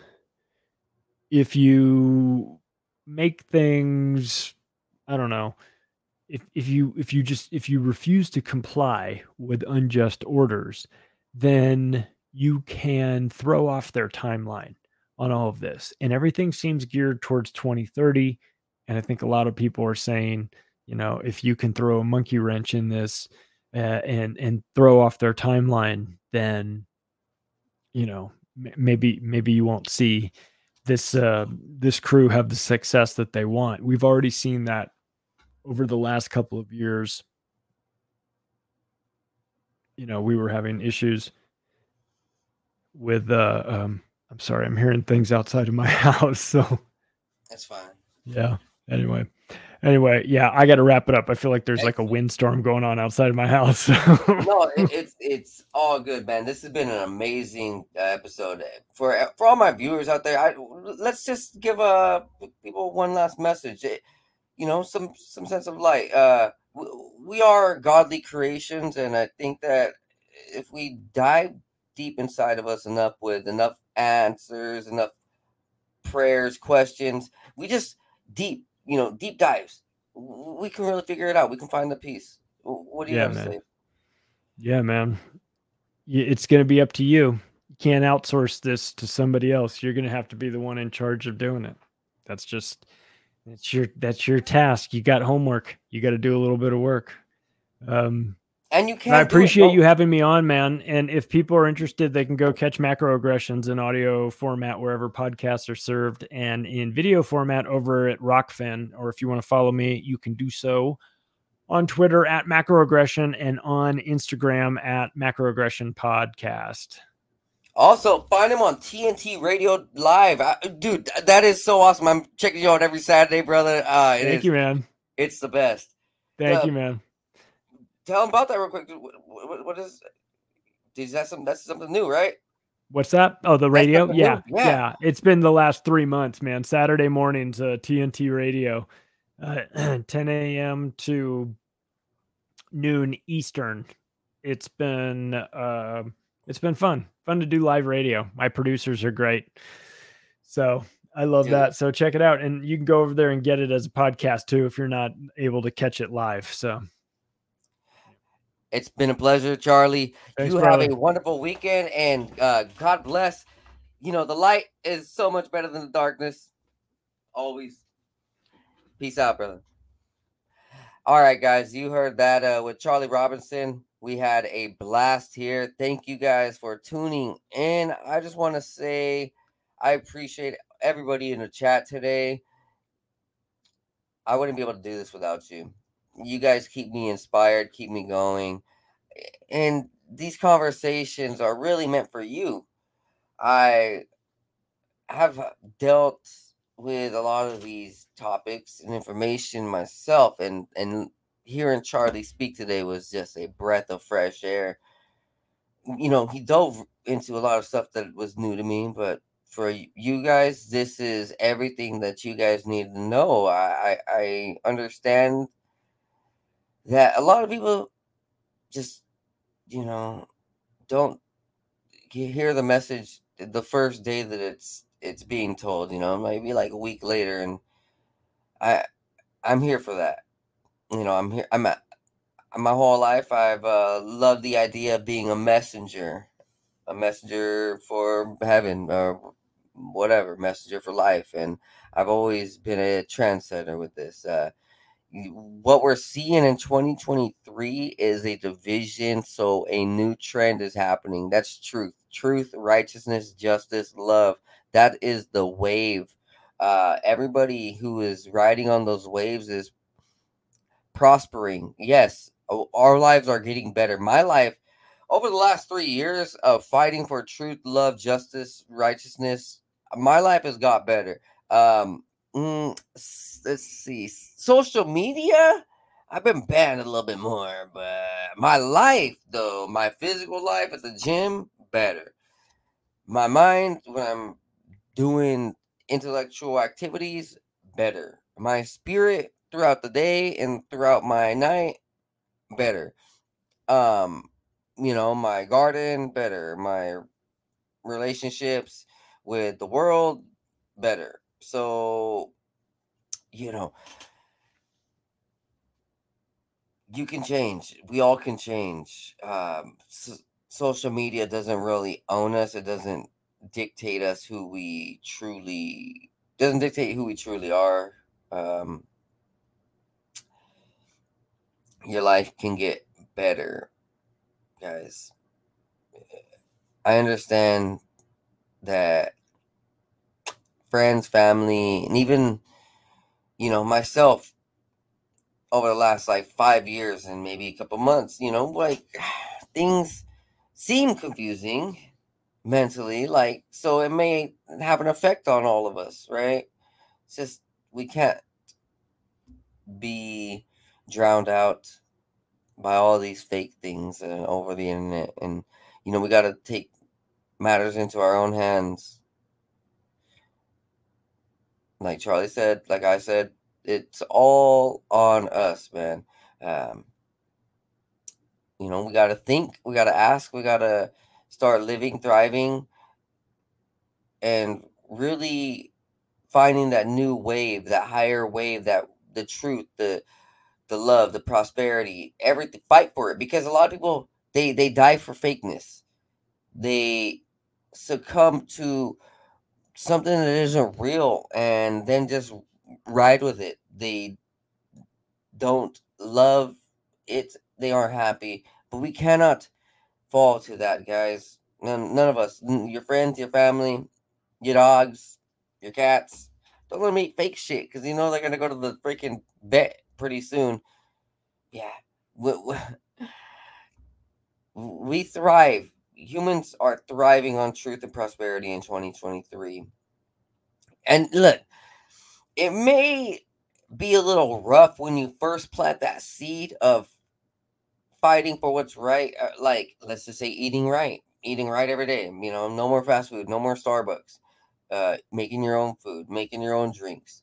Speaker 3: if you make things I don't know. If if you if you just if you refuse to comply with unjust orders, then you can throw off their timeline on all of this. And everything seems geared towards 2030. And I think a lot of people are saying, you know, if you can throw a monkey wrench in this uh, and and throw off their timeline, then you know m- maybe maybe you won't see this uh, this crew have the success that they want. We've already seen that over the last couple of years. You know, we were having issues with uh um I'm sorry, I'm hearing things outside of my house, so
Speaker 2: That's fine.
Speaker 3: yeah. Anyway. Anyway, yeah, I got to wrap it up. I feel like there's like a windstorm going on outside of my house.
Speaker 2: no, it, it's it's all good, man. This has been an amazing uh, episode for for all my viewers out there. I let's just give uh people one last message. It, you know, some some sense of light. Uh, we, we are godly creations, and I think that if we dive deep inside of us enough with enough answers, enough prayers, questions, we just deep you know, deep dives, we can really figure it out. We can find the peace. What do you yeah, have to man. say?
Speaker 3: Yeah, man. It's going to be up to you. You can't outsource this to somebody else. You're going to have to be the one in charge of doing it. That's just that's your that's your task. You got homework. You got to do a little bit of work. Um,
Speaker 2: and you can.
Speaker 3: I appreciate you having me on, man. And if people are interested, they can go catch macroaggressions in audio format wherever podcasts are served, and in video format over at Rokfin. Or if you want to follow me, you can do so on Twitter at macroaggression and on Instagram at macroaggression podcast.
Speaker 2: Also, find him on TNT Radio Live, I, dude. That is so awesome. I'm checking you out every Saturday, brother. Uh,
Speaker 3: Thank is, you, man.
Speaker 2: It's the best.
Speaker 3: Thank uh, you, man
Speaker 2: tell them about that real quick. What, what, what is? Is that some? That's something new, right?
Speaker 3: What's that? Oh, the radio. Yeah, yeah, yeah, It's been the last three months, man. Saturday mornings, uh, TNT Radio, uh, 10 a.m. to noon Eastern. It's been uh, it's been fun, fun to do live radio. My producers are great, so I love that. So check it out, and you can go over there and get it as a podcast too if you're not able to catch it live. So
Speaker 2: it's been a pleasure, Charlie. Thanks, you brother. have a wonderful weekend and uh, God bless. You know, the light is so much better than the darkness. Always. Peace out, brother. All right, guys, you heard that uh, with Charlie Robinson. We had a blast here. Thank you guys for tuning in. I just want to say I appreciate everybody in the chat today. I wouldn't be able to do this without you you guys keep me inspired, keep me going. And these conversations are really meant for you. I have dealt with a lot of these topics and information myself and and hearing Charlie speak today was just a breath of fresh air. You know, he dove into a lot of stuff that was new to me, but for you guys, this is everything that you guys need to know. I I, I understand that a lot of people just you know don't hear the message the first day that it's it's being told you know maybe like a week later and i i'm here for that. You know i'm here i'm at, my whole life i've uh, loved the idea of being a messenger a messenger for heaven or whatever messenger for life and i've always been a trendsetter with this uh, what we're seeing in 2023 is a division so a new trend is happening. That's truth. Truth righteousness justice love. That is the wave. Uh everybody who is riding on those waves is prospering. Yes our lives are getting better. My life over the last three years of fighting for truth love justice righteousness my life has got better. Um Mm, let's see. Social media, I've been banned a little bit more, but my life, though, my physical life at the gym, better. My mind, when I'm doing intellectual activities, better. My spirit throughout the day and throughout my night, better. Um, you know, my garden, better. My relationships with the world, better so, you know, you can change. We all can change. Um, so, social media doesn't really own us. It doesn't dictate us who we truly doesn't dictate who we truly are. Um, your life can get better, guys. I understand that friends, family, and even you know myself over the last like five years and maybe a couple months, you know, like things seem confusing mentally, like so it may have an effect on all of us, right? It's just we can't be drowned out by all these fake things uh, over the internet and you know we got to take matters into our own hands like charlie said like i said it's all on us man. Um you know we got to think we got to ask we got to start living thriving and really finding that new wave that higher wave that the truth the the love the prosperity everything fight for it. Because a lot of people they they die for fakeness. They succumb to something that isn't real and then just ride with it. They don't love it. They aren't happy. But we cannot fall to that guys. None, none of us. Your friends your family your dogs your cats. Don't let them eat fake shit because you know they're gonna go to the freaking vet pretty soon. Yeah. We, we, we thrive humans are thriving on truth and prosperity in 2023. And look, it may be a little rough when you first plant that seed of fighting for what's right. uh, Like, let's just say eating right, eating right every day. You know, no more fast food, no more Starbucks, uh, making your own food, making your own drinks.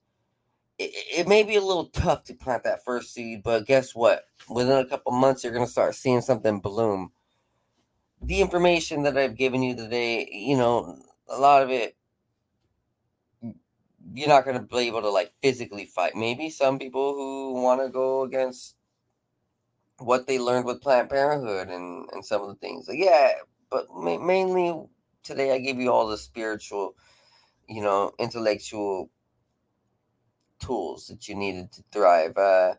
Speaker 2: It, it may be a little tough to plant that first seed, but guess what? Within a couple months, you're going to start seeing something bloom the information that I've given you today, you know, a lot of it you're not going to be able to like physically fight. Maybe some people who want to go against what they learned with Planned Parenthood and and some of the things. Like, yeah, but ma- mainly today I give you all the spiritual, you know, intellectual tools that you needed to thrive. Uh,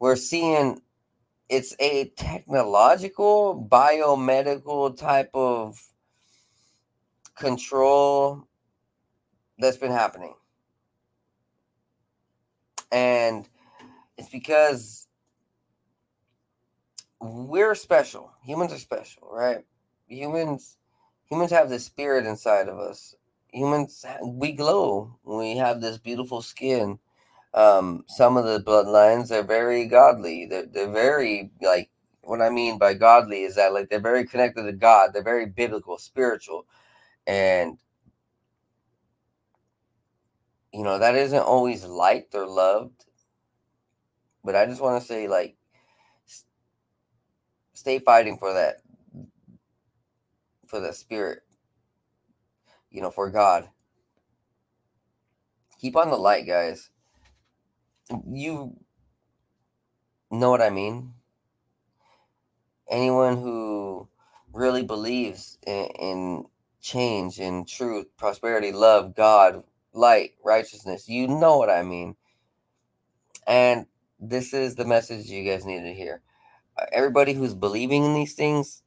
Speaker 2: we're seeing it's a technological biomedical type of control that's been happening. And it's because we're special. Humans are special right? Humans humans have this spirit inside of us. Humans we glow. We have this beautiful skin um, some of the bloodlines are very godly. They're, they're very like what I mean by godly is that like they're very connected to God. They're very biblical, spiritual, and you know that isn't always liked or loved. But I just want to say like stay fighting for that for the spirit you know for god keep on the light guys you know what I mean? Anyone who really believes in, in change, in truth, prosperity, love, God, light, righteousness, you know what I mean. And this is the message you guys need to hear. Uh, everybody who's believing in these things,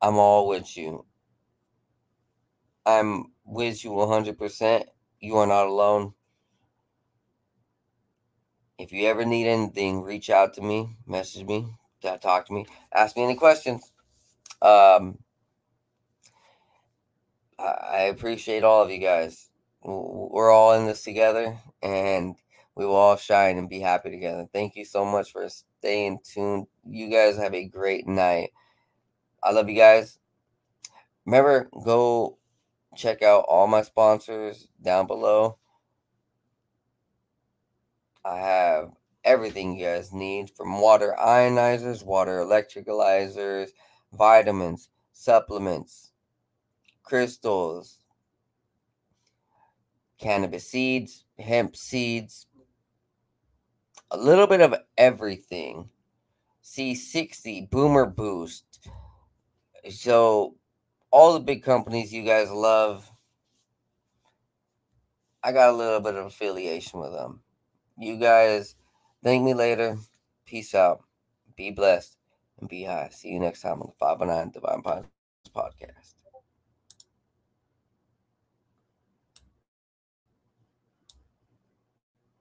Speaker 2: I'm all with you. I'm with you 100%. You are not alone. If you ever need anything, reach out to me, message me, talk to me, ask me any questions. Um, I appreciate all of you guys. We're all in this together, and we will all shine and be happy together. Thank you so much for staying tuned. You guys have a great night. I love you guys. Remember, go check out all my sponsors down below. I have everything you guys need from water ionizers, water electrolyzers, vitamins, supplements, crystals, cannabis seeds, hemp seeds, a little bit of everything C60, Boomer Boost. So, all the big companies you guys love, I got a little bit of affiliation with them. You guys thank me later. Peace out. Be blessed and be high. See you next time on the 509 Divine Podcast.